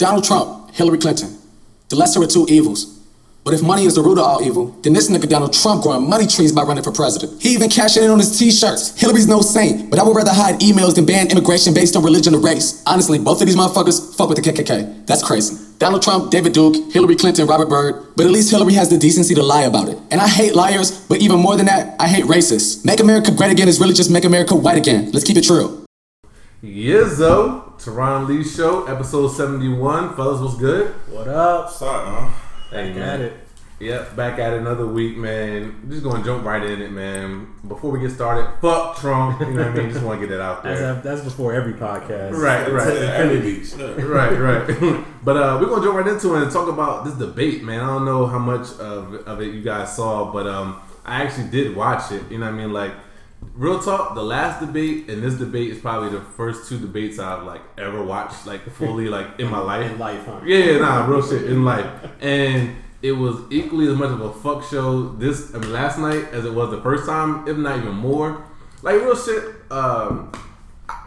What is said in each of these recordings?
Donald Trump, Hillary Clinton, the lesser of two evils. But if money is the root of all evil, then this nigga Donald Trump growing money trees by running for president. He even cashed in on his t-shirts. Hillary's no saint, but I would rather hide emails than ban immigration based on religion or race. Honestly, both of these motherfuckers fuck with the KKK. That's crazy. Donald Trump, David Duke, Hillary Clinton, Robert Byrd, but at least Hillary has the decency to lie about it. And I hate liars, but even more than that, I hate racists. Make America great again is really just make America white again. Let's keep it true. Yizzo, Teron Lee Show, episode 71. Fellas, what's good? What up? Sorry, man. Hey, Back at it. Yep, back at it another week, man. Just gonna jump right in it, man. Before we get started, fuck Trump. You know what I mean? Just want to get that out That's, there. that's before every podcast. Right, right. To Every infinity. week. Right, right. but uh, we're gonna jump right into it and talk about this debate, man. I don't know how much of, of it you guys saw, but um, I actually did watch it. You know what I mean? Like, real talk. The last debate and this debate is probably the first two debates I've like ever watched, like fully, like in my life. In life, huh? Yeah, yeah, nah, real shit in life. And it was equally as much of a fuck show this I mean last night as it was the first time, if not even more. Like real shit. Um,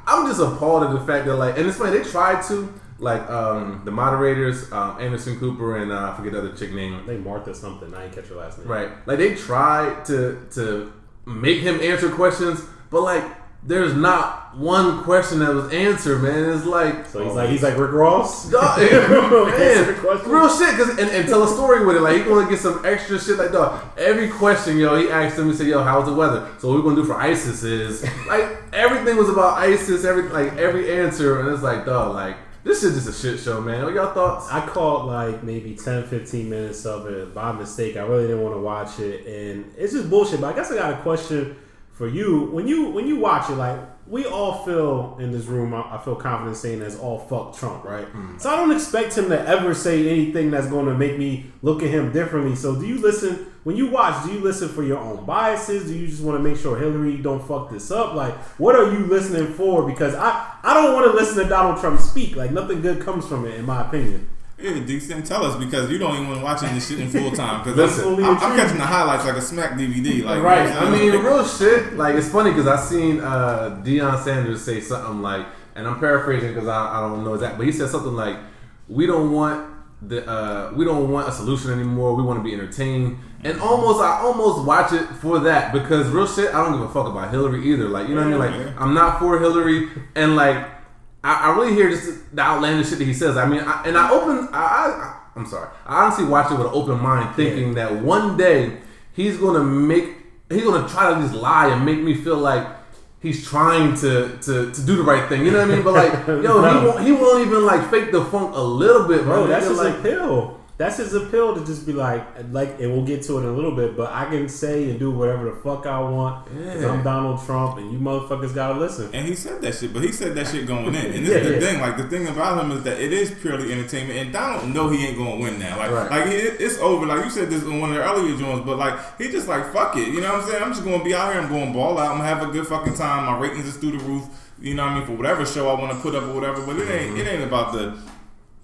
I'm just appalled at the fact that like, and it's funny they tried to like um, the moderators, um, Anderson Cooper and uh, I forget the other chick name. They Martha something. I didn't catch her last name. Right. Like they tried to to make him answer questions, but like there's not one question that was answered, man. It's like So he's like he's like Rick Ross. Dog, man, real shit, cause, and, and tell a story with it. Like he gonna get some extra shit. Like dog, every question, yo, he asked him. He said, "Yo, how's the weather?" So what we're gonna do for ISIS is like everything was about ISIS. Every like every answer, and it's like, dog, like this is just a shit show, man. What y'all thoughts? I caught like maybe 10, 15 minutes of it by mistake. I really didn't want to watch it, and it's just bullshit. But I guess I got a question for you. When you when you watch it, like we all feel in this room, I, I feel confident saying that's all fuck Trump, right? Mm. So I don't expect him to ever say anything that's going to make me look at him differently. So do you listen when you watch? Do you listen for your own biases? Do you just want to make sure Hillary don't fuck this up? Like, what are you listening for? Because I I don't want to listen to Donald Trump speak. Like nothing good comes from it, in my opinion. Yeah, decent. Tell us because you don't even want to watching this shit in full time. Because Listen, I'm, I'm catching the highlights like a smack DVD. Like Right. you know I mean, real shit. Like it's funny because I seen uh, Deion Sanders say something like, and I'm paraphrasing because I, I don't know exactly, but he said something like, "We don't want the uh, we don't want a solution anymore. We want to be entertained." And almost, I almost watch it for that because real shit. I don't give a fuck about Hillary either. Like you know what I mean? Like I'm not for Hillary, and like I, I really hear just the outlandish shit that he says. I mean, I, and I open, I, I, I'm sorry, I honestly watch it with an open mind, thinking that one day he's gonna make, he's gonna try to just lie and make me feel like he's trying to to, to do the right thing. You know what I mean? But like, yo, he won't, he won't even like fake the funk a little bit, Bro, bro. that's just like, appeal. That's his appeal to just be like, like, and we'll get to it in a little bit, but I can say and do whatever the fuck I want because Yeah. I'm Donald Trump and you motherfuckers gotta listen. And he said that shit, but he said that shit going in. And this Yeah, is the yeah. thing. Like the thing about him is that it is purely entertainment, and Donald know he ain't gonna win now. Like, Right. like it, it's over. Like you said this in one of the earlier joints, but like he just like fuck it. You know what I'm saying? I'm just gonna be out here. I'm going ball out. I'm gonna have a good fucking time. My ratings is through the roof. You know what I mean? For whatever show I want to put up or whatever. But it ain't. It ain't about the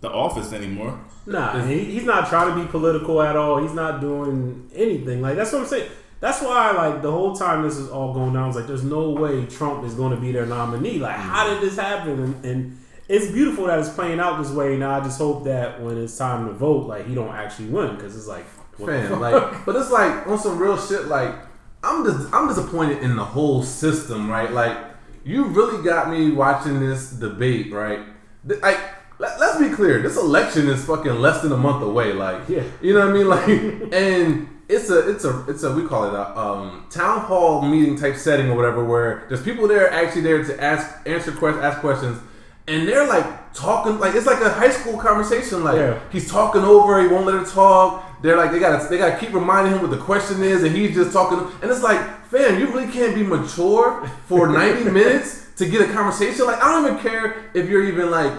the office anymore. Nah, he, he's not trying to be political at all. He's not doing anything. Like that's what I'm saying. That's why, like the whole time this is all going down, it's like there's no way Trump is going to be their nominee. Like, how mm-hmm. did this happen? And, and it's beautiful that it's playing out this way. Now I just hope that when it's time to vote, like he don't actually win because it's like, what the Fam, fuck? like, but it's like on some real shit. Like, I'm just, I'm disappointed in the whole system, right? Like, you really got me watching this debate, right? Like, let, let's be clear. This election is fucking less than a month away. Like, Yeah. you know what I mean? Like, and it's a, it's a, it's a, we call it a um, town hall meeting type setting or whatever, where there's people there actually there to ask, answer questions, ask questions. And they're like talking, like it's like a high school conversation. Like Yeah. he's talking over, he won't let her talk. They're like they gotta they gotta keep reminding him what the question is, and he's just talking. And it's like, fam, you really can't be mature for ninety minutes to get a conversation. Like I don't even care if you're even like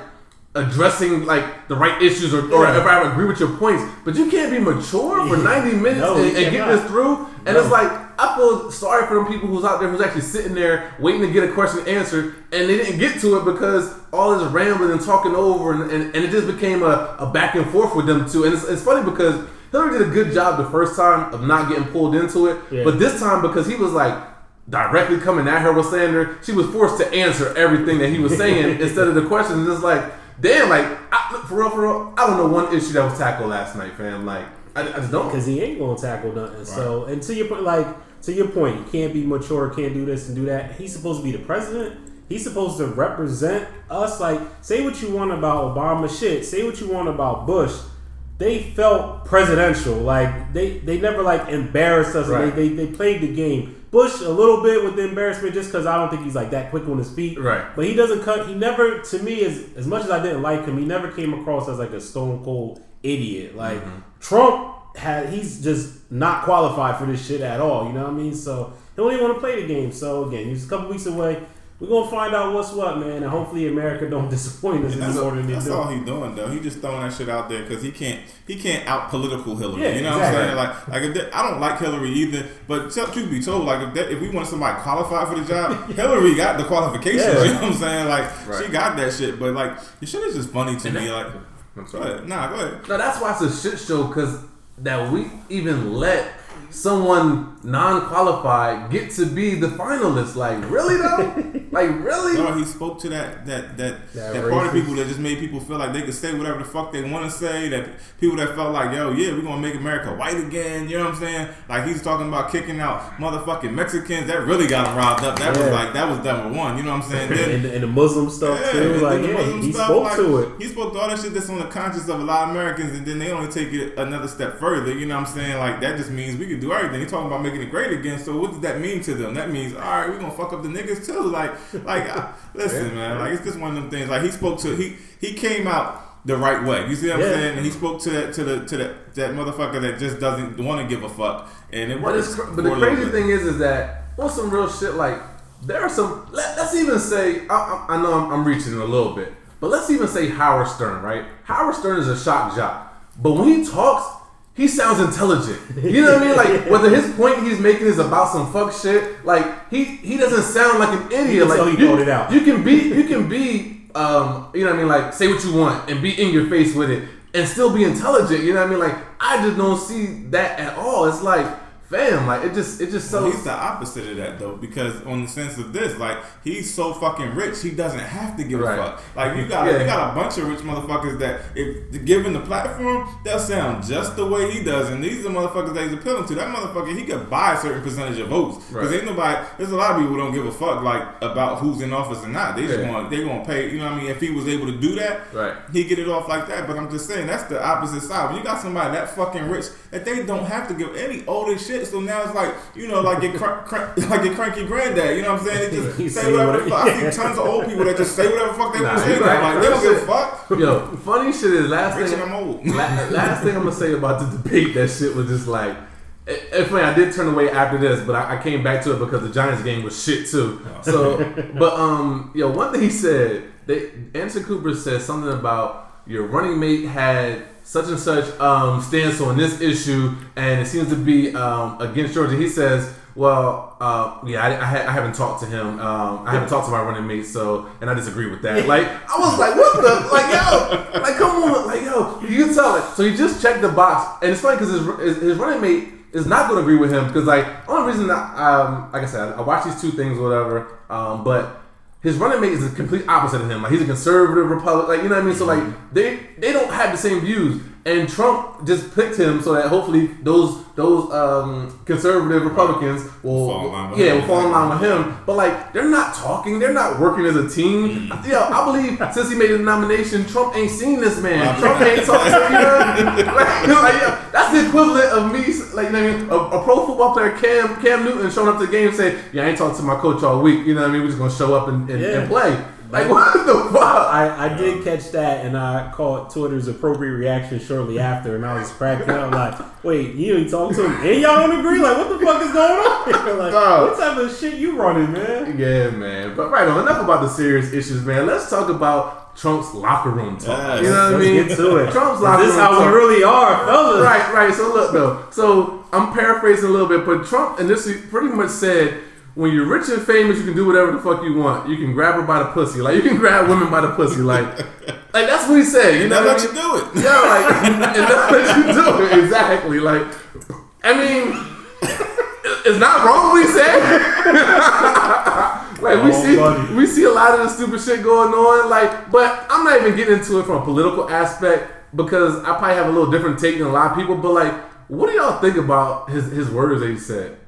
addressing like the right issues or, or Yeah. if I agree with your points, but you can't be mature for ninety minutes No, and, and get this through. And No. it's like I feel sorry for them people who's out there who's actually sitting there waiting to get a question answered, and they didn't get to it because all this rambling and talking over, and, and, and it just became a, a back and forth with them too. And it's, it's funny because Hillary did a good job the first time of not getting pulled into it, Yeah. but this time because he was like directly coming at her with slander, she was forced to answer everything that he was saying instead of the questions. It's like damn, like I, for real, for real, I don't know one issue that was tackled last night, fam. Like I, I just don't. because he ain't gonna tackle nothing. So, and to your point, like to your point, you can't be mature, can't do this and do that. He's supposed to be the president. He's supposed to represent us. Like, say what you want about Obama, shit. Say what you want about Bush. They felt presidential. Like they they never like embarrassed us. Right. They, they they played the game. Bush a little bit with the embarrassment just because I don't think he's like that quick on his feet. Right. But he doesn't cut. He never, to me, as as much as I didn't like him, he never came across as like a stone cold idiot. Like mm-hmm. Trump had, he's just not qualified for this shit at all. You know what I mean? So he don't even want to play the game. So again, he's a couple weeks away. We're gonna find out what's what, man, and hopefully America don't disappoint us in That's, this order they that's do. all he's doing though. He just throwing that shit out there because he can't he can't out political Hillary. Yeah, you know exactly. what I'm saying? Like like if that, I don't like Hillary either. But tell- truth be told, like if that, if we want somebody qualified for the job, Hillary got the qualifications. Yeah. You know what I'm saying? Like Right. she got that shit. But like the shit is just funny to And me. that- Like I'm go sorry. ahead, nah, go ahead. No, that's why it's a shit show because that we even let someone non-qualified get to be the finalist. Like, really though? like, really? No, he spoke to that that that That that, part of people that just made people feel like they could say whatever the fuck they want to say. That people that felt like, yo, yeah, we're gonna make America white again. You know what I'm saying? Like he's talking about kicking out motherfucking Mexicans. That really got him riled up. That was like that was number one. You know what I'm saying? Then, and, the, and the Muslim stuff yeah, too. Like, the yeah, Muslim he stuff, spoke like, to it. He spoke to all that shit that's on the conscience of a lot of Americans, and then they only take it another step further. You know what I'm saying? Like that just means we can do everything. He's talking about making it great again. So what does that mean to them? That means all right, we're gonna fuck up the niggas too. Like, like, uh, listen, man. Like it's just one of them things. Like he spoke to he he came out the right way. You see what I'm Yeah. saying? And he spoke to that to the to that that motherfucker that just doesn't want to give a fuck, and it But, works. cr- but the crazy thing is, is that on some real shit, like there are some. Let, us even say, I, I, I know I'm, I'm reaching a little bit, but let's even say Howard Stern, right? Howard Stern is a shock jock, but when he talks, he sounds intelligent. You know what I mean? Like whether his point he's making is about some fuck shit, like he he doesn't sound like an idiot. Like tell he you, it out. you can be you can be um you know what I mean like say what you want and be in your face with it and still be intelligent you know what I mean like I just don't see that at all it's like fam like it just it just so Well, he's the opposite of that though, because on the sense of this, like he's so fucking rich, he doesn't have to give Right. a fuck. Like you got, Yeah. you got a bunch of rich motherfuckers that, if given the platform, they'll sound just the way he does, and these are motherfuckers that he's appealing to. That motherfucker, he could buy a certain percentage of votes because Right. ain't nobody. There's a lot of people who don't give a fuck like about who's in office or not. They just Yeah. want they gonna pay. You know what I mean? If he was able to do that, Right. he get it off like that. But I'm just saying that's the opposite side. When you got somebody that fucking rich that they don't have to give any older shit, so now it's like you know, like your cr- cr- like your cranky granddad. You know what I'm saying? They just say whatever. what- the fuck. I see tons of old people that just say whatever the fuck they Nah, want to say. right. Like they don't give a Shit. fuck. yo funny shit is last Rich thing I'm old. La- last thing I'm gonna say about the debate, that shit was just like. it- It's funny. I did turn away after this, but I, I came back to it because the Giants game was shit too. So, but um, yo, one thing he said, they Anderson Cooper said something about your running mate had such and such um stance on this issue, and it seems to be um against Georgia. He says, well, uh, yeah, I, I, ha- I haven't talked to him. Um, I haven't talked to my running mate, so and I disagree with that. Like, I was like, what the, like, yo, like, come on, like, yo, you can tell it. So he just checked the box, and it's funny because his, his his running mate is not going to agree with him because, like, only reason that, um, like I said, I watch these two things, whatever, um, but. His running mate is the complete opposite of him. Like he's a conservative Republican. Like you know what I mean. So like mm-hmm. they they don't have the same views. And Trump just picked him so that hopefully those those um, conservative Republicans will Fall in line with yeah him. will fall in line with him. But like they're not talking. They're not working as a team. Yeah, I believe since he made the nomination, Trump ain't seen this man. Trump ain't talking to him. Like, like, yeah, that's the equivalent of me like you know I mean, a, a pro football player Cam Cam Newton showing up to the game and saying, "Yeah, I ain't talking to my coach all week." You know what I mean? We're just gonna show up and, and, Yeah. and play. Like what the fuck? I, I did catch that, and I caught Twitter's appropriate reaction shortly after, and I was cracking up like, "Wait, you ain't talking to him, and y'all don't agree? Like, what the fuck is going on here? Like, Dog. what type of shit you running, man?" Yeah, man. But right on. Enough about the serious issues, man. Let's talk about Trump's locker room talk. Yes. you know what I Let's mean? get to it. Trump's locker this room This is how talk. we really are, fellas? Right, right. So look though. So I'm paraphrasing a little bit, but Trump and this pretty much said. When you're rich and famous, you can do whatever the fuck you want. You can grab her by the pussy, like you can grab women by the pussy, like, like that's what he said. You know Now what let you do it. Yeah, like, and that's what you do. Exactly. Like, I mean, it's not wrong what he said. Like we see, buddy. we see a lot of the stupid shit going on. Like, but I'm not even getting into it from a political aspect because I probably have a little different take than a lot of people. But like, what do y'all think about his his words that he said?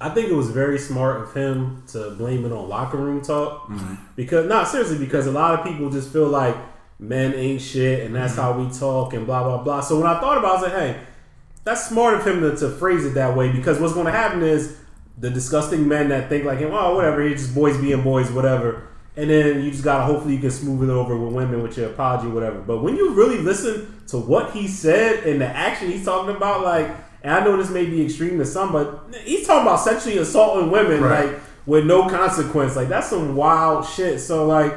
I think it was very smart of him to blame it on locker room talk Mm-hmm. because, not seriously, because a lot of people just feel like men ain't shit and that's how we talk and blah blah blah. So when I thought about, it, I was like, hey, that's smart of him to, to phrase it that way because what's going to happen is the disgusting men that think like him, oh whatever, he's just boys being boys, whatever. And then you just gotta hopefully you can smooth it over with women with your apology, whatever. But when you really listen to what he said and the action he's talking about, like, and I know this may be extreme to some, but he's talking about sexually assaulting women, Right. like with no consequence. Like that's some wild shit. So like,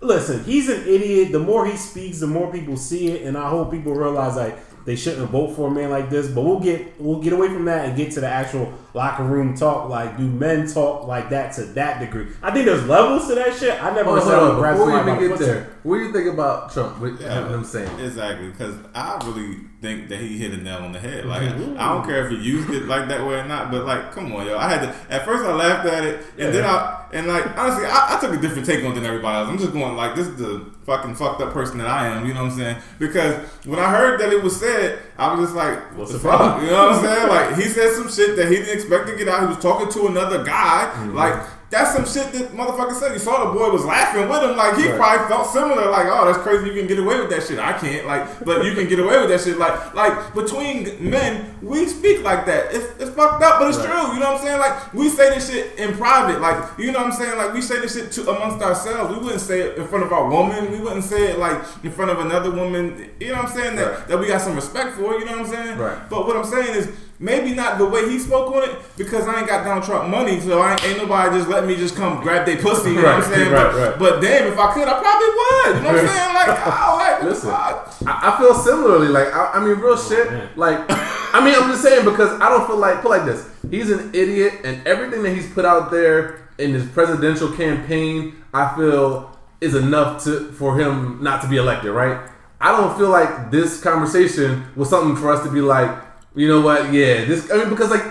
listen, he's an idiot. The more he speaks, the more people see it, and I hope people realize like they shouldn't vote for a man like this. But we'll get we'll get away from that and get to the actual locker room talk. Like, do men talk like that to that degree? I think there's levels to that shit. I never on, said on. Before we even get there, what do you think about Trump? What Yeah, him saying? exactly because I really think that he hit a nail on the head. Like Mm-hmm. I don't care if he used it like that way or not, but like, come on, yo. I had to. At first, I laughed at it, and then I and like honestly, I, I took a different take on it than everybody else. I'm just going like, this is the fucking fucked up person that I am. You know what I'm saying? Because when I heard that it was said, I was just like, What's the fuck? problem? You know what I'm saying? Like he said some shit that he didn't expect to get out. He was talking to another guy. Mm-hmm. Like that's some shit that motherfucker said. You saw the boy was laughing with him. Like he Right. probably felt similar. Like oh, that's crazy. You can get away with that shit. I can't. Like but you can get away with that shit. Like like between men, we speak like that. It's, it's fucked up, but it's Right. true. You know what I'm saying? Like we say this shit in private. Like you know what I'm saying? Like we say this shit to amongst ourselves. We wouldn't say it in front of our woman. We wouldn't say it like in front of another woman. You know what I'm saying? That Right. that we got some respect for. You know what I'm saying? Right. But what I'm saying is maybe not the way he spoke on it because I ain't got Donald Trump money, so I ain't, ain't nobody just let me just come grab their pussy. You know what I'm saying? right, but, right. but damn, if I could, I probably would. You know what I'm saying? Like, oh, like, Listen. I, I feel similarly. Like I, I mean, real oh, shit. man. Like I mean, I'm just saying because I don't feel like put like this. He's an idiot, and everything that he's put out there in his presidential campaign, I feel is enough to for him not to be elected. Right? I don't feel like this conversation was something for us to be like, you know what? Yeah, this. I mean, because like,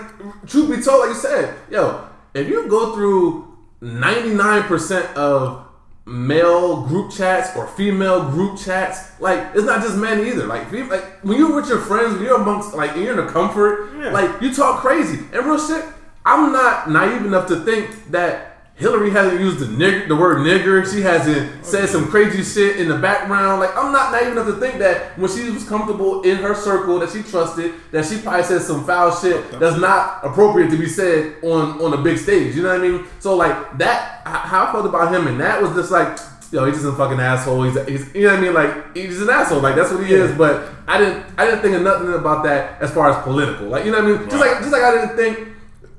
truth be told, like you said, yo, if you go through 99% of male group chats or female group chats. Like it's not just men either. Like, like when you're with your friends, when you're amongst like you're in a comfort, Yeah. like you talk crazy. And real shit, I'm not naive enough to think that Hillary hasn't used the nigger, the word nigger. She hasn't said some crazy shit in the background. Like I'm not naive enough to think that when she was comfortable in her circle that she trusted, that she probably said some foul shit that's not appropriate to be said on on a big stage. You know what I mean? So like that, how I felt about him, and that was just like. Yo, he's just a fucking asshole. He's, he's, you know what I mean? Like he's just an asshole. Like that's what he is. But I didn't, I didn't think of nothing about that as far as political. Like you know what I mean? Just like, just like I didn't think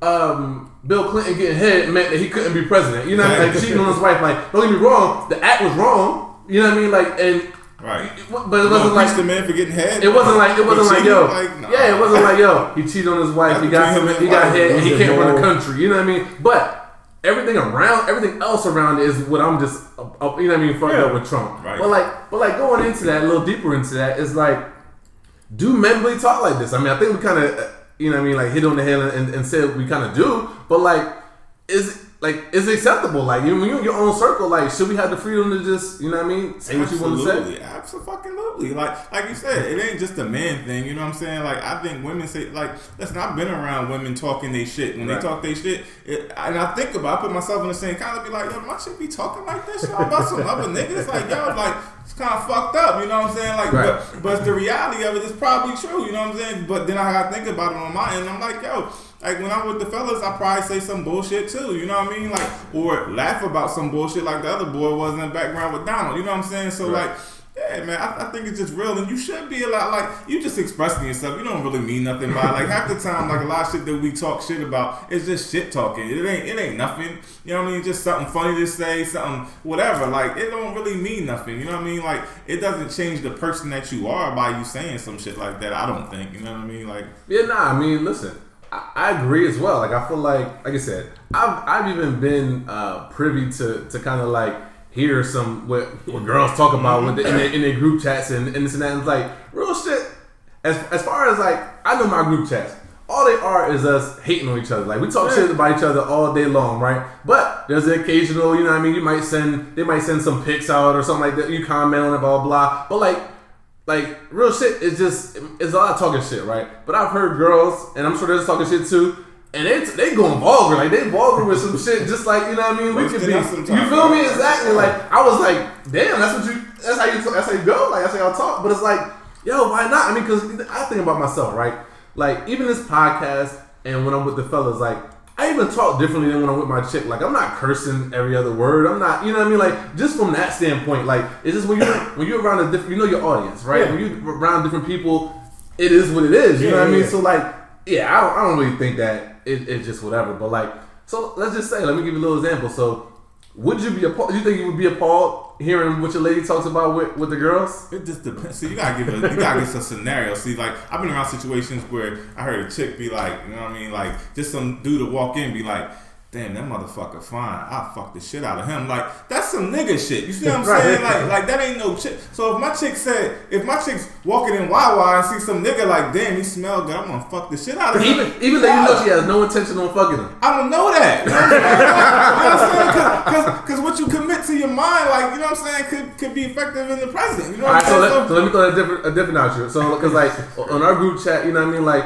um, Bill Clinton getting hit meant that he couldn't be president. You know, what I mean? like cheating on his wife. Like, don't get me wrong, the act was wrong. You know what I mean? Like, and Right. but it wasn't like the man for getting head. it wasn't like it wasn't like yo, Like, nah. yeah, it wasn't like yo. He cheated on his wife. He got between he got hit, and he can't run the country. You know what I mean? But everything around, everything else around is what I'm just, uh, uh, you know what I mean, fucked Yeah. up with Trump. Right. But like, but like going into that a little deeper into that is like, do men really talk like this? I mean, I think we kind of, you know what I mean, like hit on the head and, and said we kind of do, but like, is like it's acceptable? Like you, when you're in your own circle, like should we have the freedom to just, you know what I mean, say what you want to say? Absolutely, absolutely. Like, like you said, it ain't just a man thing. You know what I'm saying? Like, I think women say, like, listen, I've been around women talking they shit. When Right. they talk they shit, it, and I think about, I put myself in the same kind of be like, yo, my shit be talking like this, yo, about some other niggas. Like, yo, like, it's kind of fucked up. You know what I'm saying? Like, Right. but, but the reality of it is probably true. You know what I'm saying? But then I gotta think about it on my end. I'm like, yo. Like when I'm with the fellas, I probably say some bullshit too. You know what I mean? Like or laugh about some bullshit like the other boy was in the background with Donald. You know what I'm saying? So Right. like, yeah, man, I, I think it's just real, and you should be a lot like you just expressing yourself. You don't really mean nothing by it. like half the time, like a lot of shit that we talk shit about is just shit talking. It ain't it ain't nothing. You know what I mean? Just something funny to say, something whatever. Like it don't really mean nothing. You know what I mean? Like it doesn't change the person that you are by you saying some shit like that. I don't think. You know what I mean? Like Yeah, nah. I mean, listen, I, I agree as well. Like, I feel like, like I said, I've I've even been uh, privy to to kind of like hear some what, what girls talk about with the, in, their, in their group chats and, and this and that. And it's like real shit. As as far as like, I know my group chats. All they are is us hating on each other. Like we talk Yeah. shit about each other all day long, right? But there's the occasional, you know what I mean? You might send they might send some pics out or something like that. You comment on it, blah blah. But like like real shit is just it's a lot of talking shit, right? But I've heard girls, and I'm sure they're talking shit too. And they they going vulgar, like they vulgar with some shit, just like you know what I mean. We could be, you feel me? Exactly. Like I was like, damn, that's what you, that's how you, talk, that's how you go. Like that's how y'all talk. But it's like, yo, why not? I mean, because I think about myself, right? Like even this podcast, and when I'm with the fellas, like I even talk differently than when I'm with my chick. Like I'm not cursing every other word. I'm not, you know what I mean? Like just from that standpoint, like it's just when you when you're around a different, you know your audience, right? Yeah. When you're around different people, it is what it is. You Yeah, know what I mean? So like, yeah, I don't, I don't really think that it, it's just whatever. But like, so let's just say, let me give you a little example. So, would you be appalled? You think you would be appalled hearing what your lady talks about with, with the girls? It just depends. See, you gotta give a, you gotta give some scenario. See, like I've been around situations where I heard a chick be like, you know what I mean, like just some dude to walk in be like, "Damn, that motherfucker fine. I fuck the shit out of him." Like that's some nigga shit. You see what I'm Right. saying? Like, like that ain't no chick. So if my chick said, if my chick's walking in Wawa and see some nigga like, "Damn, he smell good. I'm gonna fuck the shit out of him." Even even though you know she has no intention on fucking them. I don't know that. You know what I'm saying? Because what you commit to your mind, like, you know what I'm saying, could, could be effective in the present. You know what right, so I'm let, saying? so let me throw a different a different outro. So because like on our group chat, you know what I mean, like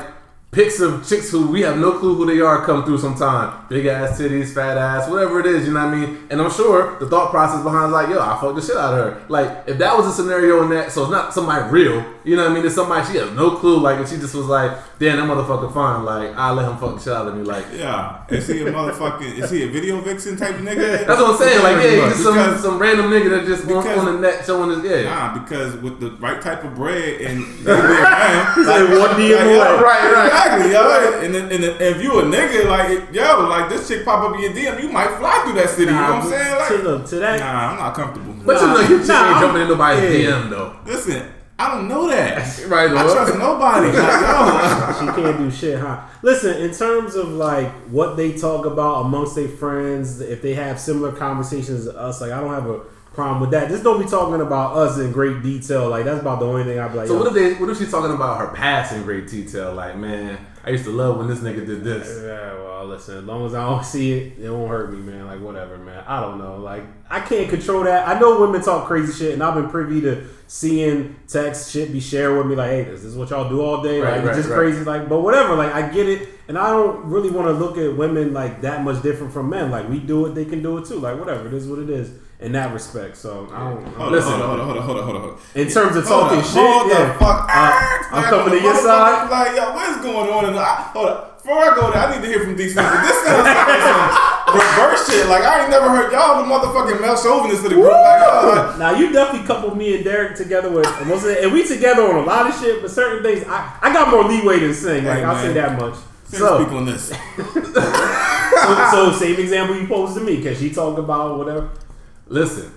pics of chicks who we have no clue who they are come through sometime. Big ass titties, fat ass, whatever it is, you know what I mean? And I'm sure the thought process behind is like, yo, I fuck the shit out of her. Like, if that was a scenario in that, so it's not somebody real, you know what I mean? It's somebody she has no clue, like, and she just was like, damn, that motherfucker fine. Like, I'll let him fuck the shit out of me. Like, Yeah. Is he a motherfucking, is he a video vixen type of nigga? that's what I'm saying. Like, yeah, he's just some, some random nigga that just because- on the net showing his, yeah. Nah, because with the right type of bread and they be around, Say one DM like, yo, away. Right, right. Exactly, yo. And, then, and then if you a nigga, like, yo, like this chick pop up in your DM, you might fly through that city. you know what I'm saying? Like, to, look, to that, nah, I'm not comfortable. But you know, your chick Nah, ain't I'm- jumping in nobody's yeah. DM, though. Listen, I don't know that. Right, I trust nobody. Like, yo. she can't do shit, huh? Listen, in terms of like what they talk about amongst their friends, if they have similar conversations to us, like I don't have a problem with that. Just don't be talking about us in great detail. Like that's about the only thing I'd be like. So yo, what if they? What if she's talking about her past in great detail? Like, man, I used to love when this nigga did this. Yeah, well, listen. As long as I don't see it, it won't hurt me, man. Like whatever, man. I don't know. Like I can't control that. I know women talk crazy shit, and I've been privy to seeing text shit be shared with me. Like, hey, this is what y'all do all day. Right, like right, it's just right. crazy. Like, but whatever. Like I get it, and I don't really want to look at women like that much different from men. Like we do it, they can do it too. Like whatever. It is what it is in that respect. So I don't. I don't on, Listen. hold on, hold on, hold on, hold on, hold on, in terms of Hold talking up, shit, hold yeah. the fuck. Uh, I'm coming to your side. Like, yo, what's going on? In the, I, hold up. Before I go there, I need to hear from DC. This sounds like some reverse shit. Like, I ain't never heard y'all the motherfucking Mel Chauvinists of the group. Like, like, Now you definitely coupled me and Derek together with most of it, and we together on a lot of shit, but certain things I, I got more leeway than Sing. Like Hey, I'll say that much. so, speak on this. So, so same example you posed to me because she talked about whatever. Listen,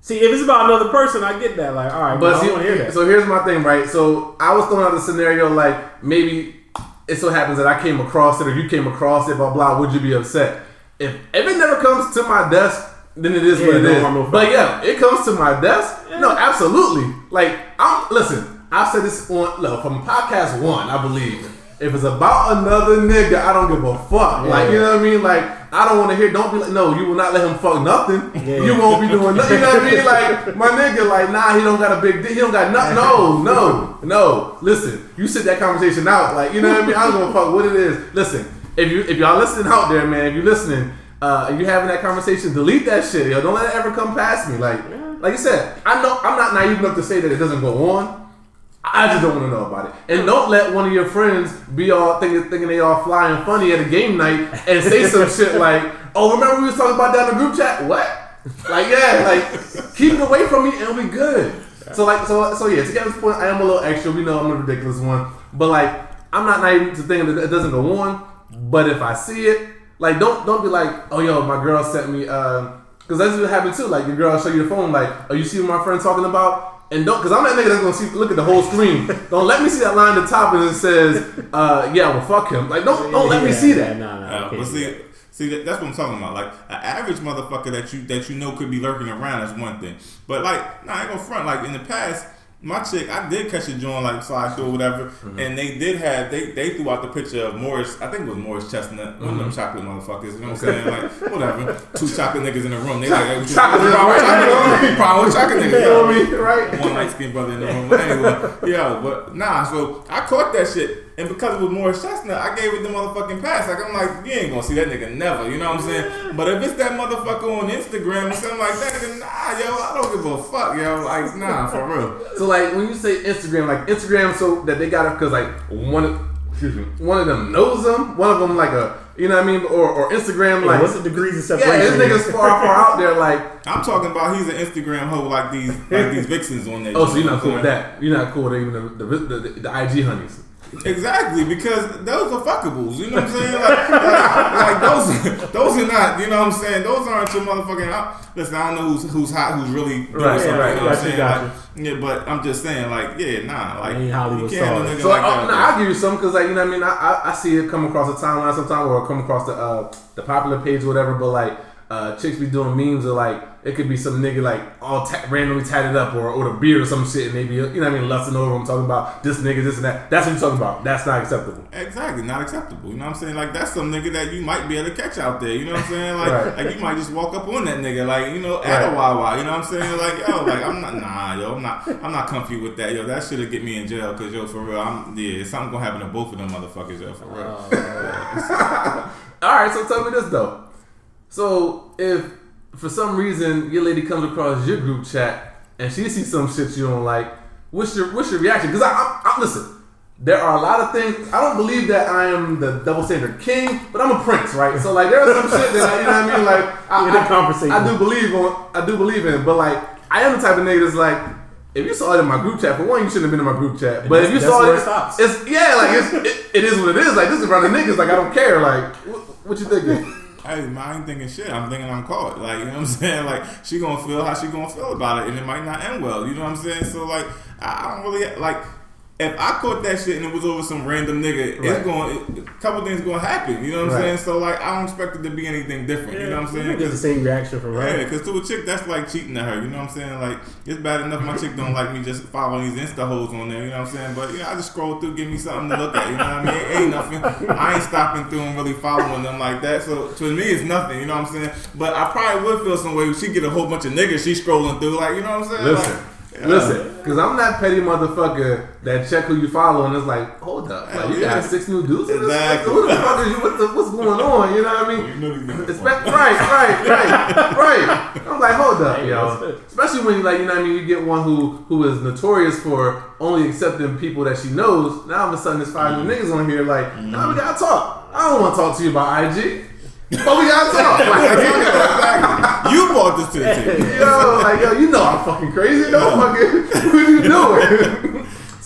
See, if it's about another person, I get that. Like, all right, but but I see, don't want to hear that. so here's my thing, right? So I was throwing out the scenario like maybe it so happens that I came across it or you came across it, blah blah. Would you be upset if if it never comes to my desk? Then it is Yeah, what it no is. no but yeah, it comes to my desk. No, absolutely. Like I'm listen. I said this on look, from podcast one, I believe. If it's about another nigga, I don't give a fuck. Like you know what I mean? Like I don't want to hear. Don't be like, no, you will not let him fuck nothing. Yeah. You won't be doing nothing. You know what I mean? Like my nigga, like nah, he don't got a big dick. He don't got nothing. No, no, no. Listen, you sit that conversation out. Like you know what I mean? I don't give a fuck what it is. Listen, if you if y'all listening out there, man, if you listening, uh, and you having that conversation, delete that shit. Yo, don't let it ever come past me. Like like you said, I know I'm not naive enough to say that it doesn't go on. I just don't want to know about it. And don't let one of your friends be all thinking, thinking they all fly and funny at a game night and say some shit like, "Oh, remember we was talking about that in the group chat? What? Like, yeah, like keep it away from me and we good." So like, so so yeah. To get this point, I am a little extra. We know I'm a ridiculous one, but like, I'm not naive to thinking that it doesn't go on. But if I see it, like, don't don't be like, "Oh, yo, my girl sent me." Uh, Cause that's what happened too. Like your girl show you the phone, like, oh, you see what my friend talking about? And don't, cause I'm that nigga that's gonna see, look at the whole screen. don't let me see that line at the top and it says, uh, yeah, well, fuck him. Like, don't, don't let me Yeah, see yeah, that. Nah, nah, Uh, okay. but see, see, that, that's what I'm talking about. Like an average motherfucker that you that you know could be lurking around is one thing. But like, nah, I ain't gonna front. Like in the past, my chick, I did catch a joint like slide through or whatever, Mm-hmm. and they did have they they threw out the picture of Morris. I think it was Morris Chestnut, one of them chocolate motherfuckers. You know what I'm saying? Like whatever, two chocolate niggas in the room. They like hey, Chocolate you- niggas, Problem with chocolate niggas. You know what I mean? Right? One light skinned brother in the room. But anyway, yeah, but nah, so I caught that shit. And because it was Morris Chestnut, I gave it the motherfucking pass. Like, I'm like, you ain't gonna see that nigga never, you know what I'm saying? But if it's that motherfucker on Instagram or something like that, nigga, nah, yo, I don't give a fuck, yo. Like, nah, for real. So like when you say Instagram, like Instagram, so that they got it because like one, of, excuse me, one of them knows them, one of them like a, you know what I mean, or or Instagram like. What's the degrees of separation? yeah, separation? this nigga's far, far out there. Like, I'm talking about he's an Instagram hoe like these like these vixens on there. oh, so you're not cool with that? You're not cool with even the the, the, the, the IG honeys. Exactly, because those are fuckables. You know what I'm saying? Like, like, like those, those are not. You know what I'm saying? Those aren't your motherfucking. I, listen, I don't know who's who's hot, who's really doing Right, something. right, you know what I'm saying? Like, yeah, but I'm just saying, like, yeah, nah, like, Ain't Hollywood you can't have a stars. nigga So like uh, that. no, I'll give you some because like you know what I mean. I, I I see it come across the timeline sometimes or come across the uh the popular page or whatever. But like uh chicks be doing memes or like it could be some nigga like all ta- randomly tatted up or or the beard or some shit and they be you know what I mean lusting over them talking about this nigga this and that. That's what you're talking about. That's not acceptable. Exactly, not acceptable. You know what I'm saying? Like that's some nigga that you might be able to catch out there. You know what I'm saying? Like, Right. like you might just walk up on that nigga, like you know, at a Right. Wawa. You know what I'm saying? Like, yo, like I'm not, nah, yo, I'm not, I'm not comfy with that, yo. That should have get me in jail, cause yo, for real, I'm, yeah, something gonna happen to both of them motherfuckers, yo, for real. All right, so tell me this though. So if for some reason your lady comes across your group chat and she sees some shit you don't like, what's your what's your reaction? Because I, I, I listen. There are a lot of things. I don't believe that I am the double standard king, but I'm a prince, right? So like, there are some shit that I, you know what I mean. Like, I, In a conversation. I do believe on. I do believe in, but like, I am the type of nigga that's like, if you saw it in my group chat, for one, you shouldn't have been in my group chat. But if you saw it, it stops. it's yeah, like it's, it, it is what it is. Like this is around the niggas. Like I don't care. Like what, what you thinking? Hey, I ain't thinking shit. I'm thinking I'm caught. Like, you know what I'm saying? Like, she gonna feel how she gonna feel about it, and it might not end well. You know what I'm saying? So, like, I don't really like. If I caught that shit and it was over some random nigga, Right. it's going. A couple things gonna happen. You know what I'm Right. saying? So, like, I don't expect it to be anything different. you know what I'm saying? You get the 'Cause- same reaction from right. yeah, because to a chick, that's like cheating to her. You know what I'm saying? Like, it's bad enough my chick don't like me just following these Insta hoes on there. You know what I'm saying? But, you know, I just scroll through, give me something to look at. You know what I mean? It ain't nothing. I ain't stopping through and really following them like that. So, to me, it's nothing. You know what I'm saying? But I probably would feel some way if she get a whole bunch of niggas she scrolling through. Like, you know what I'm saying? Listen, Like, yeah. Listen, because I'm that petty motherfucker that check who you follow and it's like, hold up, like, you Yeah. got six new dudes. in this? Exactly. Who the fuck is you? What the, what's going on? You know what I mean? You know these niggas Expect, right, right, right, right. I'm like, hold up, Hey, yo. that's it. Especially when, like, you know what I mean, you get one who who is notorious for only accepting people that she knows. Now all of a sudden, there's 5 new mm. niggas on here. Like, mm. now we gotta talk. I don't want to talk to you about IG, but we gotta talk. Like, You brought this to the table. yo, like, yo, you know I'm fucking crazy. No fucking, what you doing?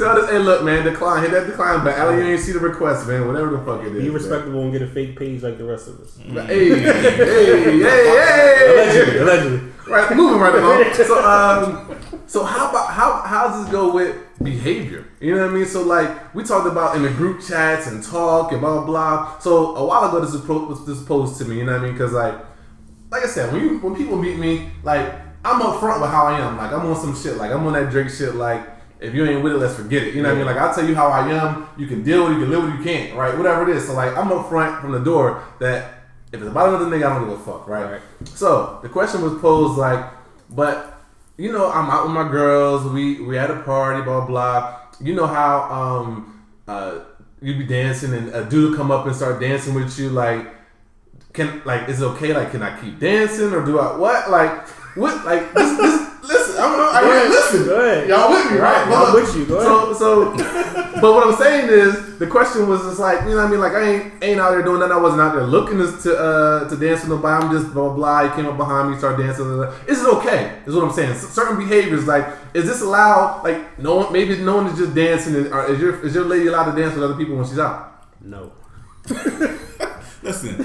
Tell this, hey, look, man, decline. Hit that decline, but Allie, you ain't see the request, man. Whatever the fuck it is. Be man. respectable and get a fake page like the rest of us. Hey, hey, hey, hey. Allegedly, allegedly. Right, moving right along. So, um, so how about how how does this go with behavior? You know what I mean? So, like we talked about in the group chats and talk and blah blah. So a while ago, this was, pro- was this posed to me. You know what I mean? Because like, like I said, when you when people meet me, like I'm upfront with how I am. Like I'm on some shit. Like I'm on that Drake shit. Like if you ain't with it, let's forget it. You know what I mean? Like I'll tell you how I am. You can deal with it. You can live with it. You can't. Right? Whatever it is. So like I'm upfront from the door that if it's about another nigga, I don't give a fuck. Right? Right. So the question was posed like, but you know, I'm out with my girls. We we at a party, blah blah. You know how um uh you be dancing and a dude come up and start dancing with you like can like is it okay like can I keep dancing or do I what like what like this this I ahead. listen Go ahead. y'all with me right I'm But with you. Go so so but what I'm saying is the question was just like you know what I mean like I ain't ain't out there doing that I wasn't out there looking to to, uh, to dance with nobody I'm just blah blah blah he came up behind me started dancing blah, blah, blah. is it okay is what I'm saying C- certain behaviors like is this allowed like no one maybe no one is just dancing and, or is your is your lady allowed to dance with other people when she's out No. Listen,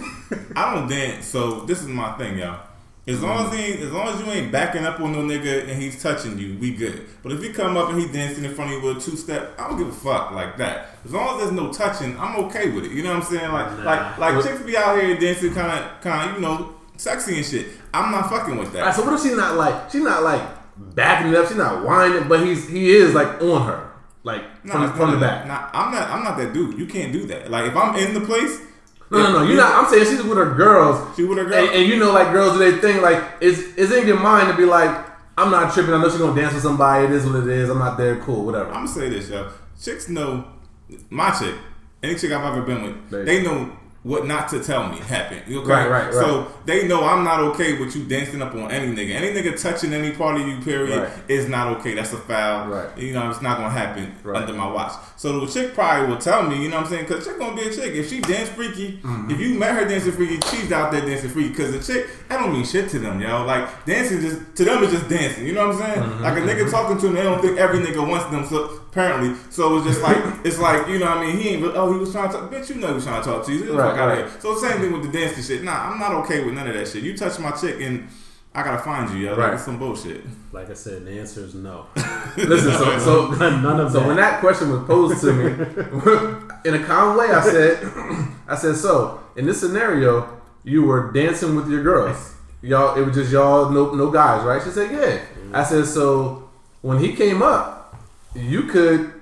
I don't dance, so this is my thing, y'all. As long as he, as long as you ain't backing up on no nigga and he's touching you, we good. But if he come up and he dancing in front of you with a two step, I don't give a fuck like that. As long as there's no touching, I'm okay with it. You know what I'm saying? Like, like, like chicks be out here dancing, kind of, kind of, you know, sexy and shit. I'm not fucking with All right, that. so what if she's not like she's not like backing it up. She's not whining, but he's he is like on her, like Nah, from, from the back. Nah, I'm not. I'm not that dude. You can't do that. Like if I'm in the place, No, no, no. You're not. I'm saying she's with her girls. She with her and, girls. and you know, like girls do their thing. Like, is is in your mind to be like, I'm not tripping. I know she's gonna dance with somebody. It is what it is. I'm not there. Cool, whatever. I'm gonna say this, yo. Chicks know my chick. Any chick I've ever been with, you they know what not to tell me happened. Okay? Right, right, right. So they know I'm not okay with you dancing up on any nigga. Any nigga touching any part of you, period, Right. is not okay. That's a foul. Right. You know, it's not gonna happen Right. under my watch. So the chick probably will tell me, you know what I'm saying? Because chick gonna be a chick. If she dance freaky, Mm-hmm. if you met her dancing freaky, she's out there dancing freaky. Because the chick, that don't mean shit to them, yo. Like dancing just to them is just dancing. You know what I'm saying? Mm-hmm. Like a nigga talking to them, they don't think every nigga wants them. So apparently, so it's just like it's like you know what I mean. He ain't. Oh, he was trying to talk. Bitch, you know he was trying to talk to you. Get the Right, fuck out right. of here. So same thing with the dancing shit. Nah, I'm not okay with none of that shit. You touch my chick and. I gotta find you, yo. Right. it's some bullshit. Like I said, the answer is no. Listen, so so None of so that. when that question was posed to me, in a calm way, I said, I said, so in this scenario, you were dancing with your girls. Y'all, it was just y'all, no, no guys, right? She said, yeah. I said, so when he came up, you could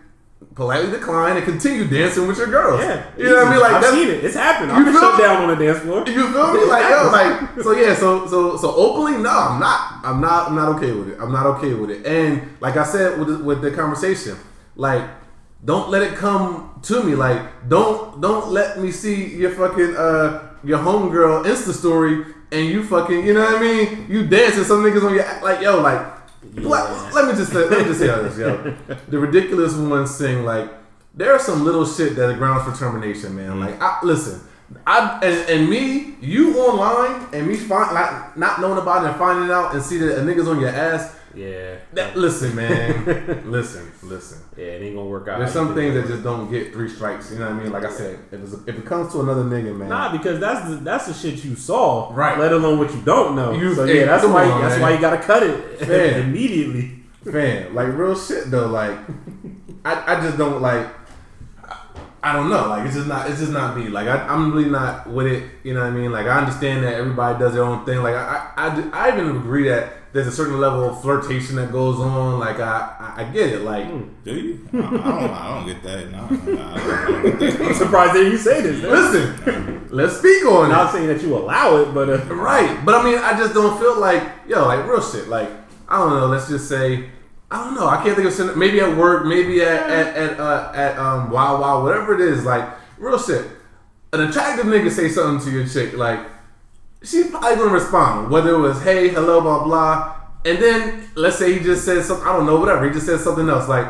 politely decline and continue dancing with your girls. yeah, you know what I mean? Like I've seen it. It's happened. You I've been shut down on the dance floor. You feel me? Like yo, like so yeah, so so so openly, no, I'm not. I'm not. I'm not okay with it. I'm not okay with it. And like I said with the, with the conversation, like don't let it come to me. Like don't don't let me see your fucking uh your homegirl Insta story and you fucking you know what I mean. You dancing some niggas on your like yo like. Let, let me just let me just say this, yo. The ridiculous ones sing like there are some little shit that are grounds for termination, man. Mm-hmm. Like, I, listen, I and, and me, you online and me find like not knowing about it and finding out and see that a nigga's on your ass. Yeah, That, listen, man, listen, listen. yeah, it ain't gonna work out. There's some things that just don't get three strikes. You know what I mean? Like I said, if, it's, if it comes to another nigga, man, Nah, because that's the that's the shit you saw, Right. Let alone what you don't know. You- so hey, yeah, that's why on, that's man. why you gotta cut it Man. immediately. man, like real shit though. Like, I, I just don't like. I don't know. Like it's just not. It's just not me. Like I, I'm really not with it. You know what I mean? Like I understand that everybody does their own thing. Like I, I, I, I even agree that there's a certain level of flirtation that goes on. Like I, I, I get it. Like Do you? I, I don't. I don't get that. Nah, nah, I, don't, I don't get that. I'm surprised that you say this. listen, let's speak on I'm it. not saying that you allow it, but uh, Right. But I mean, I just don't feel like, yo, like real shit. Like, I don't know, let's just say, I don't know. I can't think of some- maybe at work, maybe at at at, uh, at um Wawa, whatever it is. Like, real shit. An attractive nigga say something to your chick, like, she's probably gonna respond. Whether it was, hey, hello, blah blah. And then let's say he just said something, I don't know, whatever. He just said something else. Like,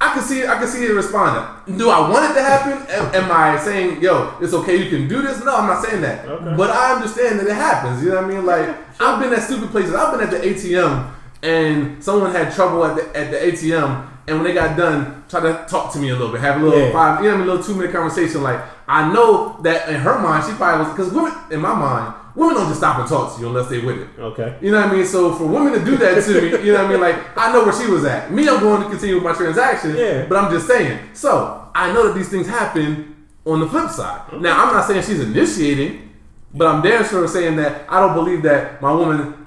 I can see I can see it responding. Do I want it to happen? Am, am I saying, yo, it's okay, you can do this? No, I'm not saying that. Okay. But I understand that it happens. You know what I mean? Like I've been at stupid places. I've been at the ATM and someone had trouble at the at the ATM and when they got done, try to talk to me a little bit, have a little Yeah. five, you know I mean, a little two minute conversation. Like I know that in her mind, she probably was because women in my mind, women don't just stop and talk to you unless they with it. okay. You know what I mean? So for women to do that to me, you know what I mean? Like I know where she was at. Me, I'm going to continue with my transaction. Yeah. But I'm just saying. So I know that these things happen on the flip side. Now I'm not saying she's initiating, but I'm damn sure saying that I don't believe that my woman.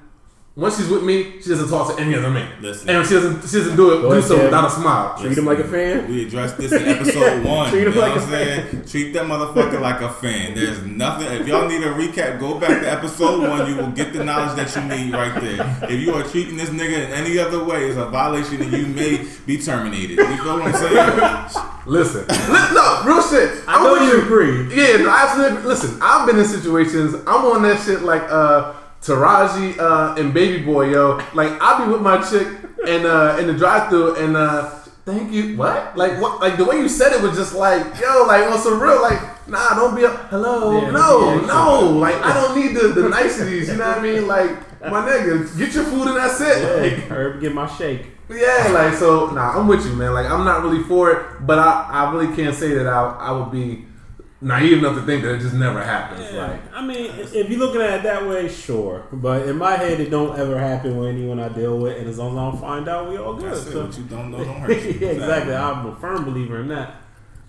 Once she's with me, she doesn't talk to any other man, Listen. and she doesn't. She doesn't do it. Go do ahead, so Kev. without a smile. Treat him like a fan. We addressed this in episode one. Treat you him know like what a I'm saying? Treat that motherfucker like a fan. There's nothing. If y'all need a recap, go back to episode one. You will get the knowledge that you need right there. If you are treating this nigga in any other way, it's a violation and you may be terminated. You feel what I'm saying? Listen, Li- no, real shit. I know you agree. Yeah, no, absolutely. Listen, I've been in situations. I'm on that shit like uh Taraji uh, and Baby Boy, yo. Like I be with my chick and uh in the drive-through and uh thank you. What? Like what? Like the way you said it was just like yo, like on some real like. Nah, don't be a hello. Yeah, no, yeah, no. Like I don't need the, the niceties. You know what I mean? Like my nigga, get your food and that's it. Like, Herb, get my shake. yeah, like so. Nah, I'm with you, man. Like I'm not really for it, but I, I really can't say that I, I would be naive enough to think that it just never happens. Like I mean, if you're looking at it that way, sure. But in my head, it don't ever happen with anyone I deal with, and as long as I don't find out, we all good. That's it. So- What you don't know don't hurt you. yeah, exactly. I'm a firm believer in that.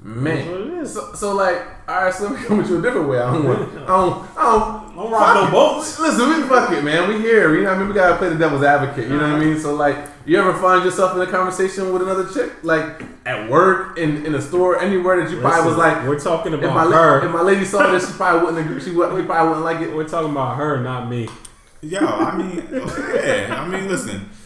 That's what it man, so, so like, all right, so let me come at you a different way. I don't want, I don't, I don't. don't rock no boats. Listen, we fuck it, man. We here. You know what I mean? We gotta play the devil's advocate. You know what I uh-huh. mean? So like, you ever find yourself in a conversation with another chick, like at work, in in a store, anywhere that you probably was like, we're talking if my about her. if my lady saw this, she probably wouldn't agree. She wouldn't. She probably wouldn't like it. We're talking about her, not me. Yo, I mean, yeah, I mean, listen, I,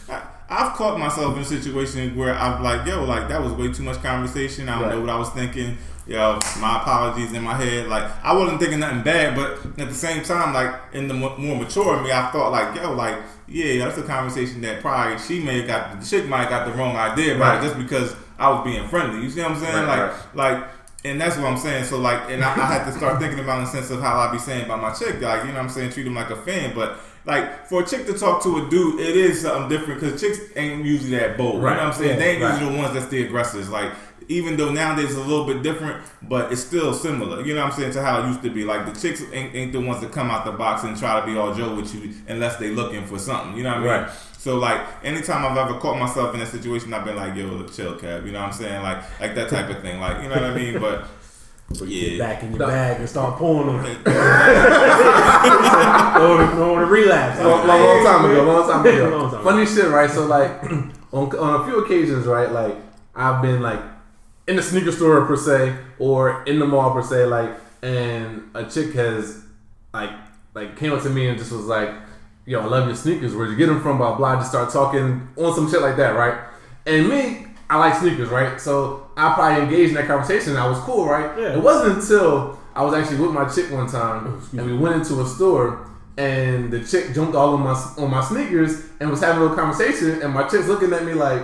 I've caught myself in situations where I'm like, yo, like that was way too much conversation. I don't Right. know what I was thinking. Yo, my apologies in my head. Like I wasn't thinking nothing bad, but at the same time, like in the mo- more mature me, I thought like, yo, like yeah, that's a conversation that probably she may have got the chick might have got the wrong idea about Right. it just because I was being friendly. You see what I'm saying? Right, like, like. And that's what I'm saying. So like, and I, I had to start thinking about in the sense of how I be saying about my chick, like you know what I'm saying, treat him like a fan. But like for a chick to talk to a dude, it is something different because chicks ain't usually that bold. Right. You know what I'm saying? Yeah, they ain't right. usually the ones that's the aggressors. Like even though nowadays it's a little bit different, but it's still similar. You know what I'm saying to how it used to be. Like the chicks ain't, ain't the ones that come out the box and try to be all Joe with you unless they looking for something. You know what I mean? Right. So like anytime I've ever caught myself in a situation, I've been like, yo, chill, cab. You know what I'm saying? Like like that type of thing. Like you know what I mean? But Get yeah. back in your No. bag and start pulling them. or, or relapse. long, long, long time ago. Long time ago. Long time Funny shit, right? So like, on on a few occasions, right? Like I've been like in the sneaker store per se, or in the mall per se, like, and a chick has like like came up to me and just was like, "Yo, I love your sneakers. Where'd you get them from?" Blah blah. Just start talking on some shit like that, right? And me, I like sneakers, right? So I probably engaged in that conversation. and I was cool, right? Yeah. It wasn't until I was actually with my chick one time, and we went into a store, and the chick jumped all on my on my sneakers and was having a little conversation, and my chick's looking at me like,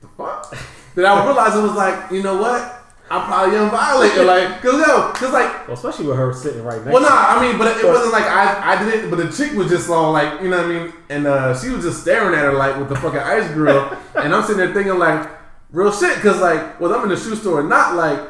"The fuck?" then I realized it was like, you know what? I'm probably young violator, like, cause yo, cause like, Well, especially with her sitting right next well, nah, I mean, but it, it wasn't like I I did it, but the chick was just all like, you know what I mean, and uh, she was just staring at her like with the fucking ice grill, and I'm sitting there thinking like, real shit, cause like, well, I'm in the shoe store, not like.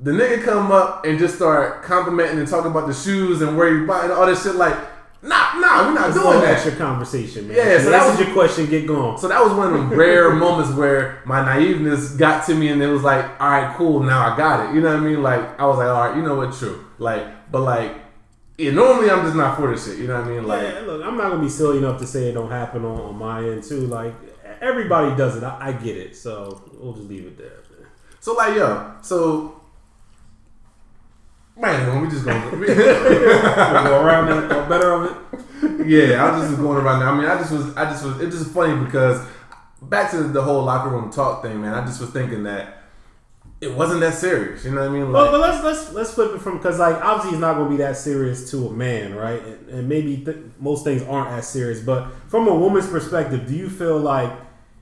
The nigga come up and just start complimenting and talking about the shoes and where you buy and all this shit. Like, nah, nah, we're not doing that. That's your conversation, man. Yeah, so so that was- your question. Get going. So that was one of them rare moments where my naiveness got to me, and it was like, all right, cool, now I got it. You know what I mean? Like I was like, all right, you know what, true. Like, but like, yeah, normally I'm just not for this shit. You know what I mean? Like, yeah, look, I'm not gonna be silly enough to say it don't happen on, on my end too. Like everybody does it. I, I get it. So we'll just leave it there. Man. so like, yo, so. Man, we just going. We'll go around that, thought better of it. yeah, I was just going around. There. I mean, I just was, I just was. It's just funny because back to the whole locker room talk thing, man. I just was thinking that it wasn't that serious. You know what I mean? Like, Well, but let's let's let's flip it from because like obviously it's not going to be that serious to a man, right? And, and maybe th- most things aren't as serious. But from a woman's perspective, do you feel like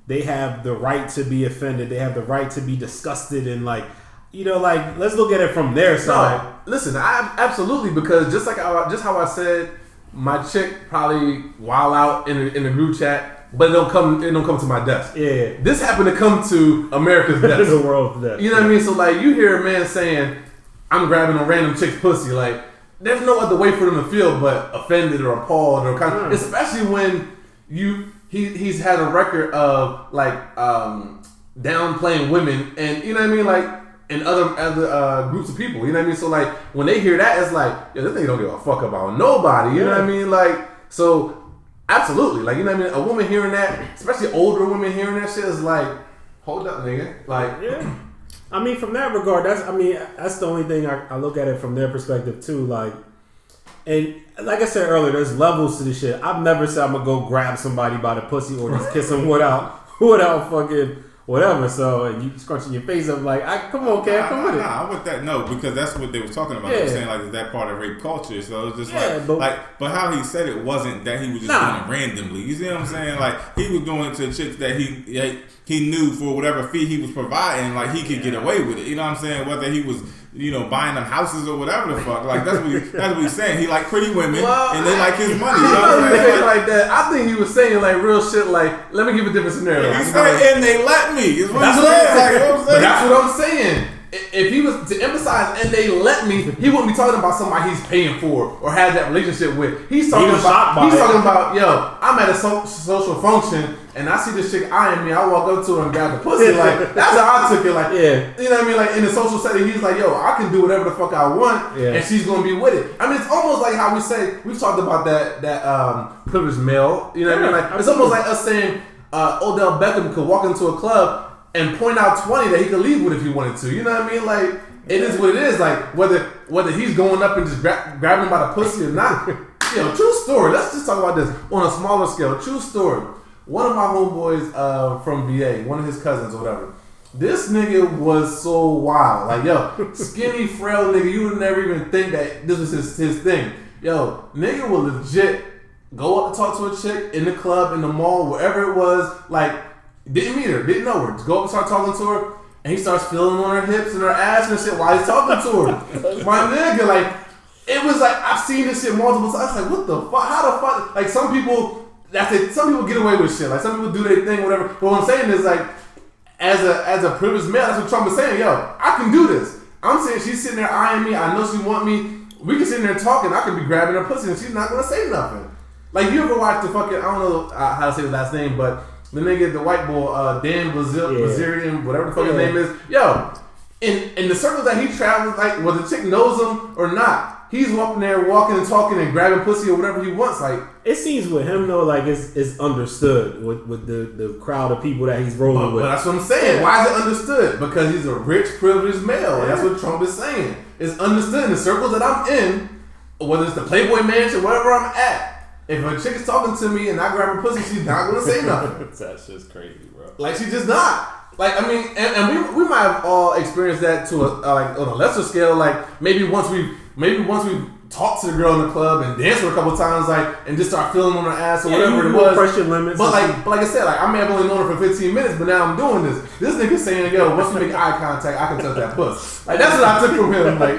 they have the right to be offended? They have the right to be disgusted and like, you know, like let's look at it from their side. No, listen, I absolutely because just like I, just how I said, my chick probably while out in the, in the group chat, but it don't come it don't come to my desk. Yeah, This happened to come to America's desk, the world's desk. You know what I mean? So like you hear a man saying, "I'm grabbing a random chick's pussy," like there's no other way for them to feel but offended or appalled or kind Mm. especially when you he he's had a record of like um downplaying women and you know what I mean like and other other uh, groups of people. You know what I mean? So like when they hear that, it's like, yo, this nigga don't give a fuck about nobody. You know what I mean? Like so. Absolutely, like you know what I mean. A woman hearing that, especially older women hearing that shit, is like, hold up, nigga. Like, Yeah. I mean, from that regard, that's I mean, that's the only thing I, I look at it from their perspective too. Like, and like I said earlier, there's levels to this shit. I've never said I'm gonna go grab somebody by the pussy or just kiss them without without fucking whatever. So and you scrunching your face up like, I come on, Cam, come nah, with it. nah, I would that no because that's what they were talking about. They were Yeah. saying like is that part of rape culture? So it's just Yeah, like but- like but how he said it wasn't that he was just Nah. doing it randomly. You see what I'm saying? Like he was doing it to chicks that he he- he knew for whatever fee he was providing, like he could get away with it. You know what I'm saying? Whether he was you know buying them houses or whatever the fuck. Like that's what he, that's what he's saying. He like pretty women Well, and they like his money. I You know what don't I'm think saying? Like, that. I think he was saying like real shit. Like, let me give a different scenario. he said, and they let me. Is what That's he what I'm said. Like, you know what I'm But that's what I'm saying. If he was to emphasize and they let me, he wouldn't be talking about somebody he's paying for or has that relationship with. He's talking was shocked about by he's it. talking about yo, I'm at a so, social function and I see this chick eyeing me. I walk up to her and grab the pussy. Like that's how I took it. Like Yeah. you know what I mean? Like in the social setting, he's like, yo, I can do whatever the fuck I want, Yeah. and she's gonna be with it. I mean, it's almost like how we say we've talked about that that um, privileged male. You know what I mean? Yeah, Like it's almost like us saying uh, Odell Beckham could walk into a club and point out twenty that he could leave with if he wanted to. You know what I mean? Like it is what it is. Like whether whether he's going up and just gra- grabbing him by the pussy or not. you know, true story. Let's just talk about this on a smaller scale. True story. One of my homeboys uh, from VA, one of his cousins or whatever. This nigga was so wild. Like, yo, skinny, frail nigga, you would never even think that this was his, his thing. Yo, nigga will legit go up to talk to a chick in the club, in the mall, wherever it was. Like, didn't meet her, didn't know her. Just go up and start talking to her, and he starts feeling on her hips and her ass and shit while he's talking to her. My nigga, like, it was like I've seen this shit multiple times. I was like, what the fuck? How the fuck? Like some people, that's it. Some people get away with shit. Like some people do their thing, whatever. But what I'm saying is like, as a as a privileged male, that's what Trump is saying. Yo, I can do this. I'm saying she's sitting there eyeing me. I know she want me. We can sit in there talking. I can be grabbing her pussy, and she's not gonna say nothing. Like you ever watch the fucking? I don't know uh, how to say the last name, but the nigga, the white boy, uh, Dan Brazil, Yeah. Brazilian, whatever the fuck his name is. Yo, in in the circles that he travels, like whether the chick knows him or not, he's walking there, walking and talking and grabbing pussy or whatever he wants. Like, It seems with him though, like it's it's understood with, with the, the crowd of people that he's rolling but, with. but that's what I'm saying. Why is it understood? Because he's a rich, privileged male. And that's what Trump is saying. It's understood in the circles that I'm in, whether it's the Playboy Mansion, wherever I'm at. If a chick is talking to me and I grab her pussy, she's not gonna say nothing. That's just crazy, bro. Like she's just not. Like I mean, and, and we, we might have all experienced that to a uh, like on a lesser scale. Like maybe once we maybe once we talked to the girl in the club and danced her a couple times, like and just start feeling on her ass or Yeah, whatever you it was. pressure limits But like, but like I said, like I may have only known her for 15 minutes, but now I'm doing this. This nigga saying, "Yo, once we make eye contact, I can touch that puss." Like that's what I took from him. Like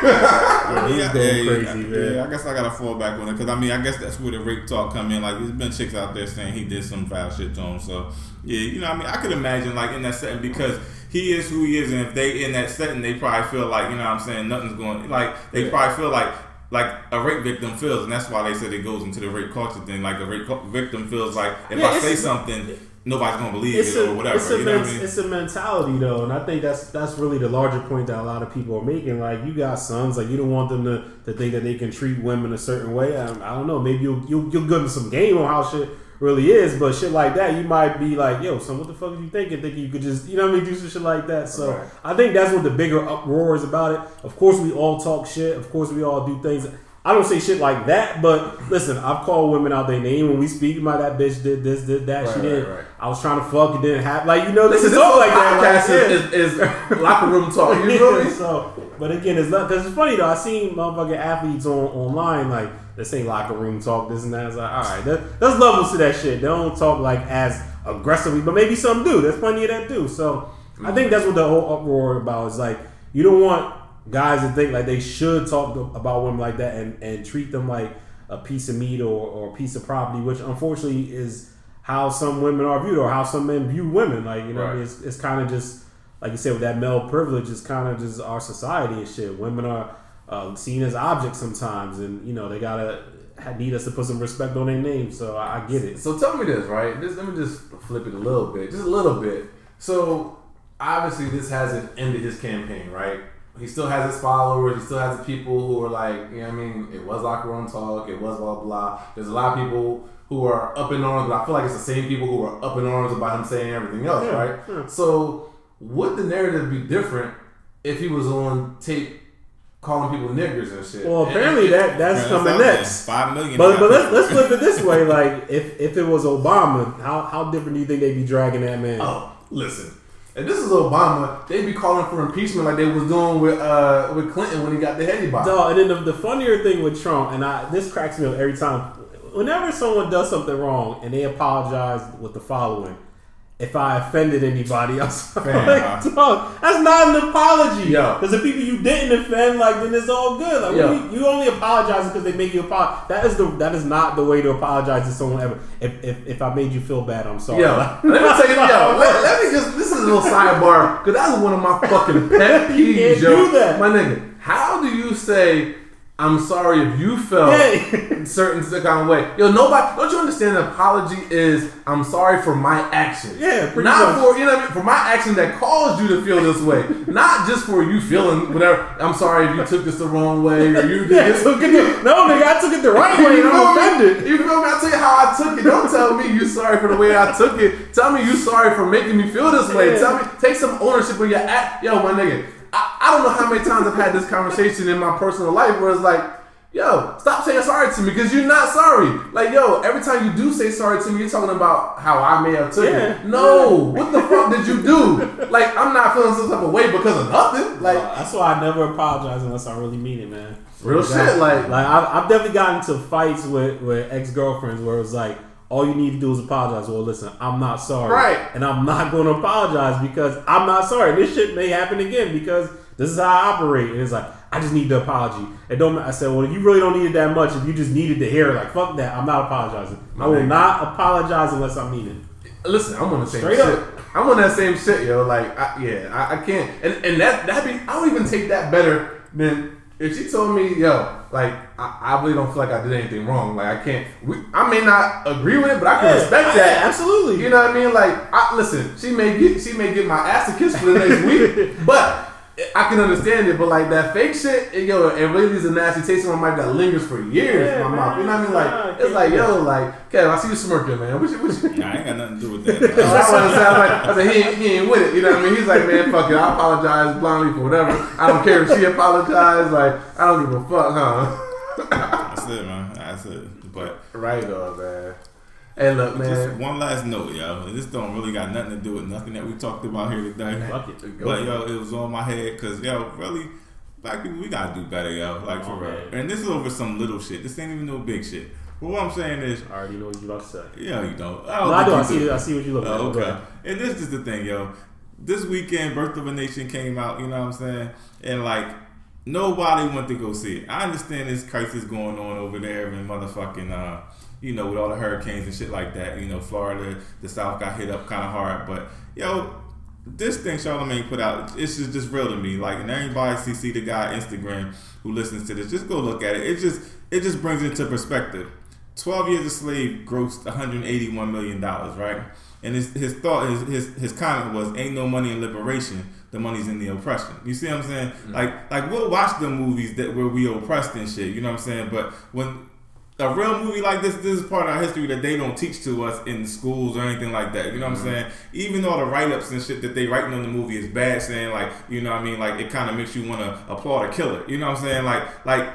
he's yeah, going yeah, crazy, yeah, man. yeah, I guess I gotta fall back on it because I mean I guess that's where the rape talk come in. Like there's been chicks out there saying he did some foul shit to him. So yeah, you know I mean I could imagine like in that setting because he is who he is, and if they in that setting, they probably feel like you know what I'm saying nothing's going like they probably feel like. Like a rape victim feels, and that's why they said it goes into the rape culture thing. Like a rape victim feels like if Yeah, I say something, nobody's gonna believe It's it a, or whatever. it's, a you know men- what I mean? it's a mentality though, and I think that's that's really the larger point that a lot of people are making. Like you got sons, like you don't want them to, to think that they can treat women a certain way. I, I don't know, maybe you'll, you'll you'll give them some game on how shit really is, but shit like that, you might be like, yo, son, what the fuck are you thinking? Thinking you could just, you know what I mean, do some shit like that. So Right. I think that's what the bigger uproar is about it. Of course, we all talk shit. Of course, we all do things. I don't say shit like that, but listen, I've called women out their name when we speak about that bitch did this, did that. Right, she did. right. I was trying to fuck, it didn't happen. Like you know, this listen, is this all like that. podcast Like, is, is, is locker room talk. You me? so, but again, it's not because it's funny though. I seen motherfucking athletes on online like this ain't locker room talk, this and that. It's like, all right, that, there's levels to that shit. They don't talk like as aggressively, but maybe some do. There's plenty of that do. So I think mm-hmm. that's what the whole uproar about is like. You don't want guys to think like they should talk to- about women like that and, and treat them like a piece of meat or, or a piece of property, which unfortunately is how some women are viewed or how some men view women. Like you know, Right. it's, it's kind of just like you said with that male privilege it's kind of just our society and shit. Women are uh, seen as objects sometimes, and you know they gotta need us to put some respect on their name. So I, I get it. So tell me this, right? Just, let me just flip it a little bit, just a little bit. So obviously, this hasn't ended his campaign, right? He still has his followers. He still has the people who are like, you know, what I mean, it was locker room talk. It was blah blah. blah. There's a lot of people who are up in arms, but I feel like it's the same people who are up in arms about him saying everything else, Yeah, right? yeah. So would the narrative be different if he was on tape calling people niggers and shit? Well, apparently and- that that's coming out there. next. Five million. But but let's let's flip it this way. Like if if it was Obama, how how different do you think they'd be dragging that man? Oh, listen. If this is Obama, they'd be calling for impeachment like they was doing with uh, with Clinton when he got the heady box. Dog, and then the, the funnier thing with Trump, and I this cracks me up every time. Whenever someone does something wrong and they apologize with the following, if I offended anybody. I was like, dog, that's not an apology. Because the people you didn't offend, like, then it's all good. Like, Yo. you, you only apologize because they make you apologize. That is the that is not the way to apologize to someone ever. If if, if I made you feel bad, I'm sorry. Yo, Like, let me tell you, yo, let, let me just, this is a little sidebar, because that was one of my fucking pet peeves, yo. do that. My nigga, how do you say, I'm sorry if you felt Yeah. certain kind of way? Yo, nobody, don't you understand the apology is, I'm sorry for my actions. Yeah, pretty Not much. for, you know what I mean, for my action that caused you to feel this way. Not just for you feeling whatever, I'm sorry if you took this the wrong way, or you did Yeah, this. took it the- no, nigga, I took it the right way, You I'm offended. You feel me? I tell you how I took it. Don't tell me you sorry for the way I took it. Tell me you sorry for making me feel this way. Yeah. Tell me, take some ownership of your act. Yo, my nigga, I, don't know how many times I've had this conversation in my personal life where it's like, yo, stop saying sorry to me because you're not sorry. Like, yo, every time you do say sorry to me, you're talking about how I may have took Yeah. it. No, what the fuck did you do? Like, I'm not feeling some type of way because of nothing. Like, That's why I never apologize unless I really mean it, man. Real shit, like- like I've, I've definitely gotten into fights with with ex girlfriends where it's like all you need to do is apologize. Well, listen, I'm not sorry, Right. And I'm not going to apologize because I'm not sorry. This shit may happen again because this is how I operate. And it's like I just need the apology. It don't. I said, well, you really don't need it that much. If you just needed to hear it, like fuck that, I'm not apologizing. I will nigga. not apologize unless I mean it. Listen, I'm on the same Straight shit. up. I'm on that same shit, yo. Like, I, yeah, I, I can't, and and that that be. I don't even take that better than if she told me, yo, like, I, I really don't feel like I did anything wrong. Like, I can't. We, I may not agree with it, but I can Yeah, respect that. absolutely. You know what I mean? Like, I, listen, she may get she may get my ass a kiss for the next week, but. I can understand it, but like that fake shit, it, yo, it really is a nasty taste in my mouth that lingers for years Yeah, in my mouth. You know what I mean? Like, Nah, it's like, do yo, like, Kev, I see you smirking, man. What you, what you, Nah, I ain't got nothing to do with that's that. what it sounds like. I said he ain't, he ain't with it. You know what I mean? He's like, man, fuck it. I apologize blindly for whatever. I don't care if she apologized. Like, I don't give a fuck, huh? That's it, man. That's it. But right on, man. Hey, look, just one last note, yo. This don't really got nothing to do with nothing that we talked about here today. Fuck it. Go But yo, it was on my head because yo, really, black people, we gotta do better, yo. Like for real. And this is over some little shit. This ain't even no big shit. But what I'm saying is, I already know what you about to say. yeah, you don't. No, I do. I see. I see what you look at. Oh, okay. And this is the thing, yo. This weekend, Birth of a Nation came out. You know what I'm saying? And like, nobody went to go see it. I understand this crisis going on over there in motherfucking, uh, you know, with all the hurricanes and shit like that. You know, Florida, the South got hit up kind of hard. But yo, this thing Charlamagne put out, it's just, just real to me. Like, and everybody see, see the guy Instagram who listens to this, just go look at it. It just it just brings it into perspective. Twelve years a slave grossed 181 million dollars, right? And his his thought his, his his comment was, "Ain't no money in liberation. The money's in the oppression." You see what I'm saying? Mm. Like like we'll watch the movies that where we oppressed and shit. You know what I'm saying? But when a real movie like this, this is part of our history that they don't teach to us in schools or anything like that. You know what I'm mm-hmm. saying? Even all the write ups and shit that they writing on the movie is bad, saying like, you know what I mean, like it kind of makes you want to applaud a killer. You know what I'm saying? Like like.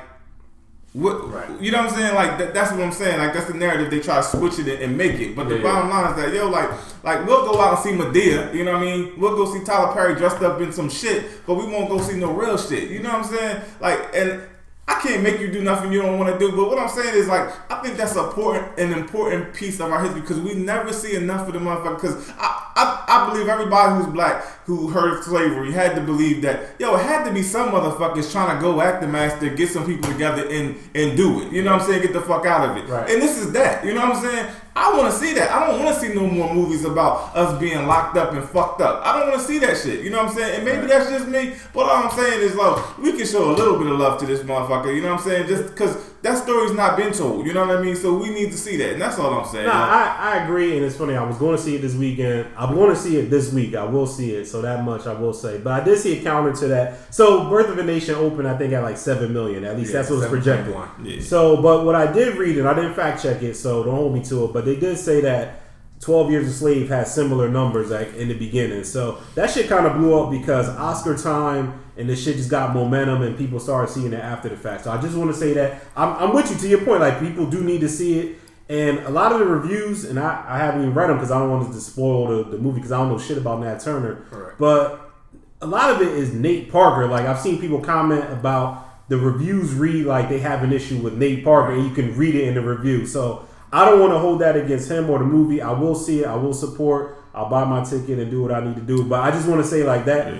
What, Right. You know what I'm saying? Like that, that's what I'm saying. Like that's the narrative they try to switch it and make it. But the Yeah. bottom line is that yo, like, like we'll go out and see Madea. You know what I mean? We'll go see Tyler Perry dressed up in some shit, but we won't go see no real shit. You know what I'm saying? Like, and I can't make you do nothing you don't want to do. But what I'm saying is like, I think that's important, an important piece of our history because we never see enough of the motherfucker. Because I, I, I believe everybody who's black who heard of slavery had to believe that yo, it had to be some motherfuckers trying to go act the master, get some people together and and do it. You know what I'm saying? Get the fuck out of it. Right. And this is that. You know what I'm saying? I want to see that. I don't want to see no more movies about us being locked up and fucked up. I don't want to see that shit. You know what I'm saying? And maybe that's just me. But all I'm saying is, like, we can show a little bit of love to this motherfucker. You know what I'm saying? Just because that story's not been told. You know what I mean? So we need to see that. And that's all I'm saying. No, I, I agree, and it's funny. I was going to see it this weekend. I'm going to see it this week. I will see it, so that much I will say. But I did see a counter to that. So, Birth of a Nation opened, I think, at like seven million. At least Yeah, that's what was projected. 7.1. Yeah. So, but what I did read, and I didn't fact check it, so don't hold me to it. But they did say that 12 Years a Slave had similar numbers like in the beginning. So that shit kind of blew up because Oscar time and this shit just got momentum and people started seeing it after the fact. So I just want to say that I'm, I'm with you to your point. Like people do need to see it. And a lot of the reviews, and I, I haven't even read them because I don't want to spoil the, the movie because I don't know shit about Nat Turner. But a lot of it is Nate Parker. Like I've seen people comment about the reviews read like they have an issue with Nate Parker, and you can read it in the review. So I don't want to hold that against him or the movie. I will see it. I will support I'll buy my ticket and do what I need to do. But I just want to say like that.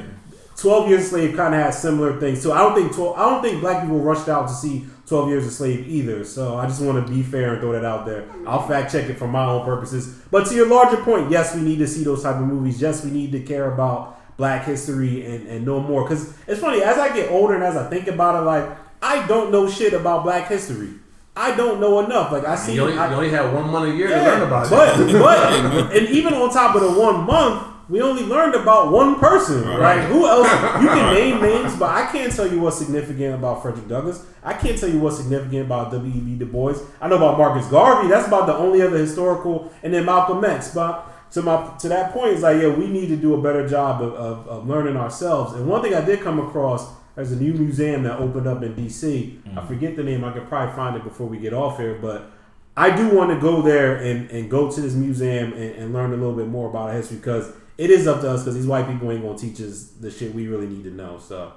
Twelve Years a Slave kind of had similar things. So I don't think 12, I don't think black people rushed out to see Twelve Years a Slave either. So I just want to be fair and throw that out there. I'll fact check it for my own purposes. But to your larger point, yes, we need to see those type of movies. Yes, we need to care about Black history and, and know more. Because it's funny as I get older and as I think about it, like I don't know shit about Black history. I don't know enough. Like I see, You only, I, you only had one month a year to learn about but, it. But and even on top of the one month, we only learned about one person. Right? Who else? You can name names, but I can't tell you what's significant about Frederick Douglass. I can't tell you what's significant about W.E.B. Du Bois. I know about Marcus Garvey. That's about the only other historical, and then Malcolm X. But to my to that point, it's like yeah, we need to do a better job of, of, of learning ourselves. And one thing I did come across. There's a new museum that opened up in DC. I forget the name. I could probably find it before we get off here, but I do want to go there and, and go to this museum and, and learn a little bit more about history because it is up to us because these white people ain't gonna teach us the shit we really need to know. So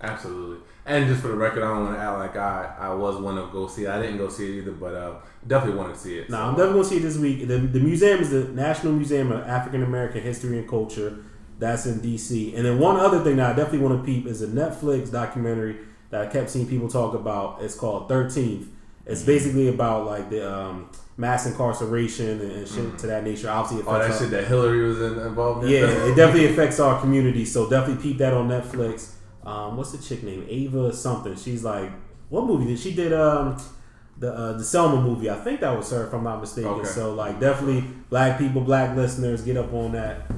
Absolutely. And just for the record, I don't want to act like I, I was one to go see it. I didn't go see it either, but uh, definitely wanted to see it. now I'm definitely gonna see it this week. The, the museum is the National Museum of African American History and Culture. That's in DC. And then one other thing that I definitely want to peep is a Netflix documentary that I kept seeing people talk about. It's called Thirteenth. It's basically about like the um, mass incarceration and, shit to that nature. Obviously, it All that affects shit that Hillary was in, involved in. Yeah, it definitely affects our community. So definitely peep that on Netflix. Um, what's the chick name? Ava or something. She's like, what movie did she did? Um, the uh, the Selma movie. I think that was her, if I'm not mistaken. Okay. So like, definitely black people, black listeners, get up on that.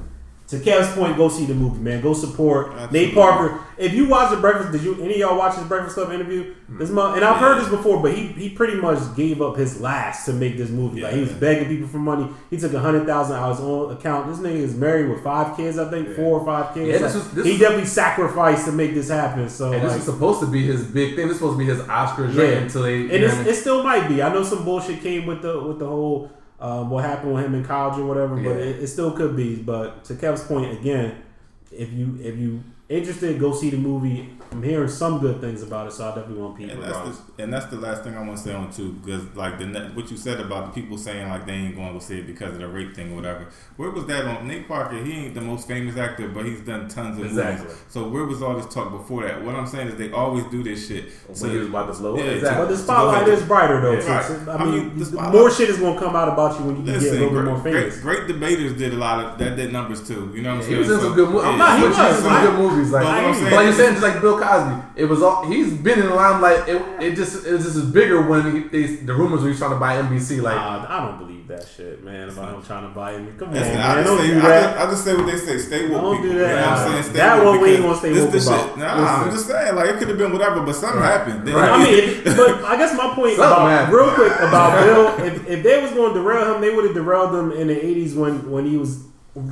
To Kev's point, go see the movie, man. Go support Absolutely. Nate Parker. If you watch the Breakfast, did you any of y'all watch his Breakfast Club interview? This mm. month, and I've heard this before, but he he pretty much gave up his last to make this movie. Like he was begging people for money. He took a hundred thousand out of his own account. This nigga is married with five kids, I think, four or five kids. Yeah, this was- this he was- definitely sacrificed to make this happen. So And this like, was supposed to be his big thing. This was supposed to be his Oscar yeah, until they. and you know it's, what I mean? it still might be. I know some bullshit came with the with the whole um, what happened with him in college or whatever, but it, it still could be. But to Kev's point again, if you if you interested, go see the movie. I'm hearing some good things about it, so I definitely want people. And that's the and that's the last thing I want to say on too, because like the what you said about the people saying like they ain't going to go see it because of the rape thing or whatever. Where was that on Nate Parker? He ain't the most famous actor, but he's done tons of Exactly. movies. So where was all this talk before that? What I'm saying is they always do this shit. Oh, so when he was about to blow up. Yeah, exactly. But the spotlight is brighter though. Yeah. Right. I, I mean, mean, more shit is gonna come out about you when you get a Listen, little bit more famous. great, great debaters did a lot of that did numbers too. You know what I'm He saying? was in So- some good movies. yeah. I'm not he was. Some good movies. Like, But what I'm saying but like you're saying, just like Bill Cosby, it was all he's been in the limelight. It, it just it just is bigger when he, they, the rumors were he's trying to buy NBC. Like, Nah, I don't believe that shit, man. About him trying to buy him. Come on, man. I just, Don't say, do I, just, I just say what they say. Stay woke, Don't people. do You know that. what I'm saying? Stay That woke one we ain't gonna stay woke about. Shit. Nah, I'm just saying, like it could have been whatever, but something happened. They- Right. I mean, but I guess my point about happened. real quick about Bill, if, if they was going to derail him, they would have derailed him in the '80s when when he was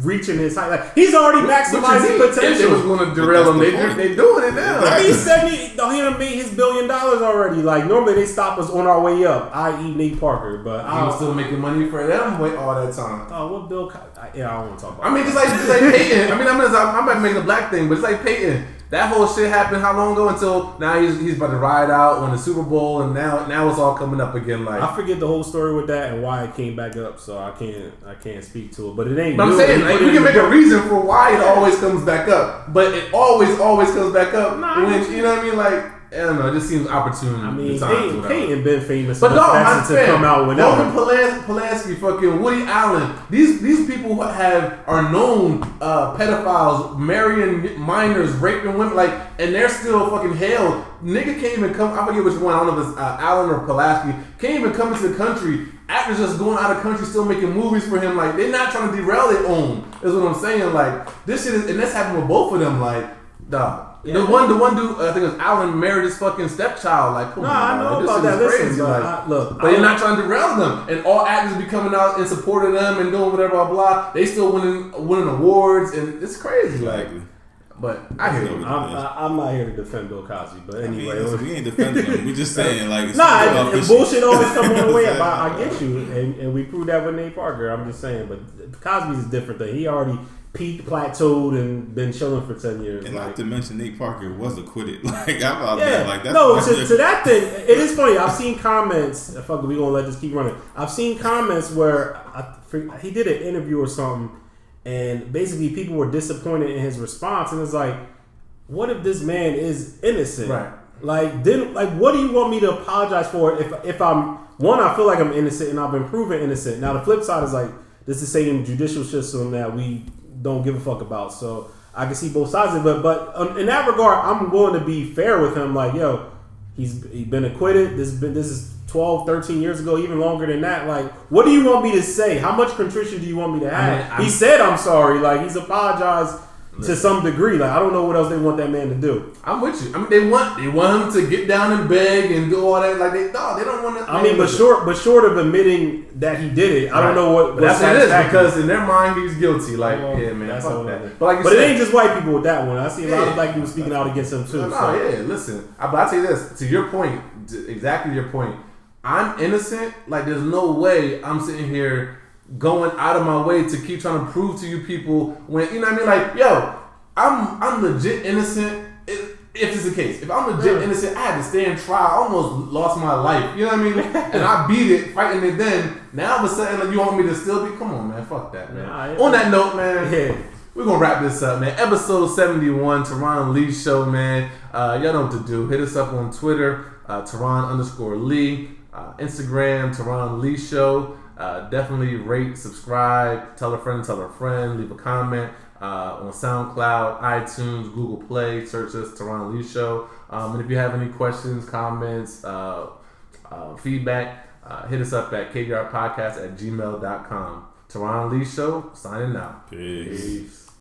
reaching his height. Like he's already maximizing If they was going to derail him, But they that's they doing it now. I mean, seventy. no, He done made his billion dollars already. Like normally they stop us on our way up, i.e. Nate Parker. But He I was still making money for them with all that time. Oh, what Bill? Co- I, yeah, I don't want to talk about. I mean, just like just like Peyton. I mean, I'm gonna I'm not making a black thing, but it's like Peyton. That whole shit happened how long ago? Until now he's he's about to ride out on the Super Bowl, and now now it's all coming up again. Like I forget the whole story with that and why it came back up, so I can't I can't speak to it. But it ain't. But I'm saying like we can make a reason for why it always comes back up, but it always always comes back up Nah, when you. you know what I mean. Like I don't know, it just seems opportune. I mean, Peyton. Peyton been famous, But no, enough I'm for that to come out Roman. Polanski, Polanski, fucking Woody Allen. These these people have are known uh, pedophiles, marrying minors, raping women, like, and they're still fucking held. Nigga can't even come. I forget which one. I don't know if it's uh, Allen or Pulaski. Can't even come into the country. Actors just going out of country, still making movies for him. Like they're not trying to derail their own. Is what I'm saying. Like this shit is, and that's happening with both of them. Like, dog. The Yeah. one, the one dude, uh, I think it was Allen, married his fucking stepchild. Like, come No, on, I know This about shit that. is Listen, crazy, but like- I, look, but I you're don't- trying to derail them, and all actors be coming out and supporting them and doing whatever, blah blah. They still winning winning awards, and it's crazy. Like, but I hear you. I'm, I, I'm not here to defend Bill Cosby, but I mean, anyway. we ain't defending them. We just saying like it's Nah, all and, and bullshit always come on the way up. I, I get you, and, and we proved that with Nate Parker. I'm just saying, but Cosby's a different thing. He already peaked, plateaued, and been chilling for ten years. And like, not to mention Nate Parker was acquitted. Like I'm out yeah, there. Like that's no. To, to that thing, it is funny. I've seen comments. Fuck, it, we gonna let this keep running. I've seen comments where I, he did an interview or something, and basically people were disappointed in his response, and it's like, what if this man is innocent? Right. Like, then, like, what do you want me to apologize for if if I'm one? I feel like I'm innocent and I've been proven innocent. Now the flip side is like this is the same judicial system that we don't give a fuck about. So I can see both sides of it, but but um, in that regard, I'm willing to be fair with him. Like, yo, he's he's been acquitted. This been this is 12, 13 years ago, even longer than that. Like, what do you want me to say? How much contrition do you want me to have? I mean, he said I'm sorry. Like he's apologized to some degree. Like I don't know what else they want that man to do. I'm with you. I mean, they want they want him to get down and beg and do all that. Like they no, they don't want to. I mean, but short, but short of admitting that he did it, I don't know what. But that's what it is because in their mind he's guilty. Like Well, yeah, man, that's fuck all that. it is. But like you but said, it ain't just white people with that one. I see a lot Yeah. of black people speaking out against him too. No, so. yeah, listen. I, but I tell you this, to your point, to exactly your point. I'm innocent. Like, there's no way I'm sitting here going out of my way to keep trying to prove to you people when you know what I mean. Like, yo, I'm I'm legit innocent. If if it's the case, if I'm legit Yeah. innocent, I had to stand trial. I almost lost my life. You know what I mean? and I beat it, fighting it. Then now all of a sudden, like, you want me to still be? Come on, man. Fuck that, man. Nah, On that note, man. Yeah. We're gonna wrap this up, man. Episode 71, Teron Lee Show, man. Uh, y'all know what to do. Hit us up on Twitter, uh, Teron underscore Lee. Uh, Instagram, Teron Lee Show. Uh, definitely rate, subscribe, tell a friend, tell a friend, leave a comment. Uh, on SoundCloud, iTunes, Google Play, search us, Teron Lee Show. Um, and if you have any questions, comments, uh, uh, feedback, uh, hit us up at kdrpodcast at gmail.com. Teron Lee Show, signing out. Peace. Peace.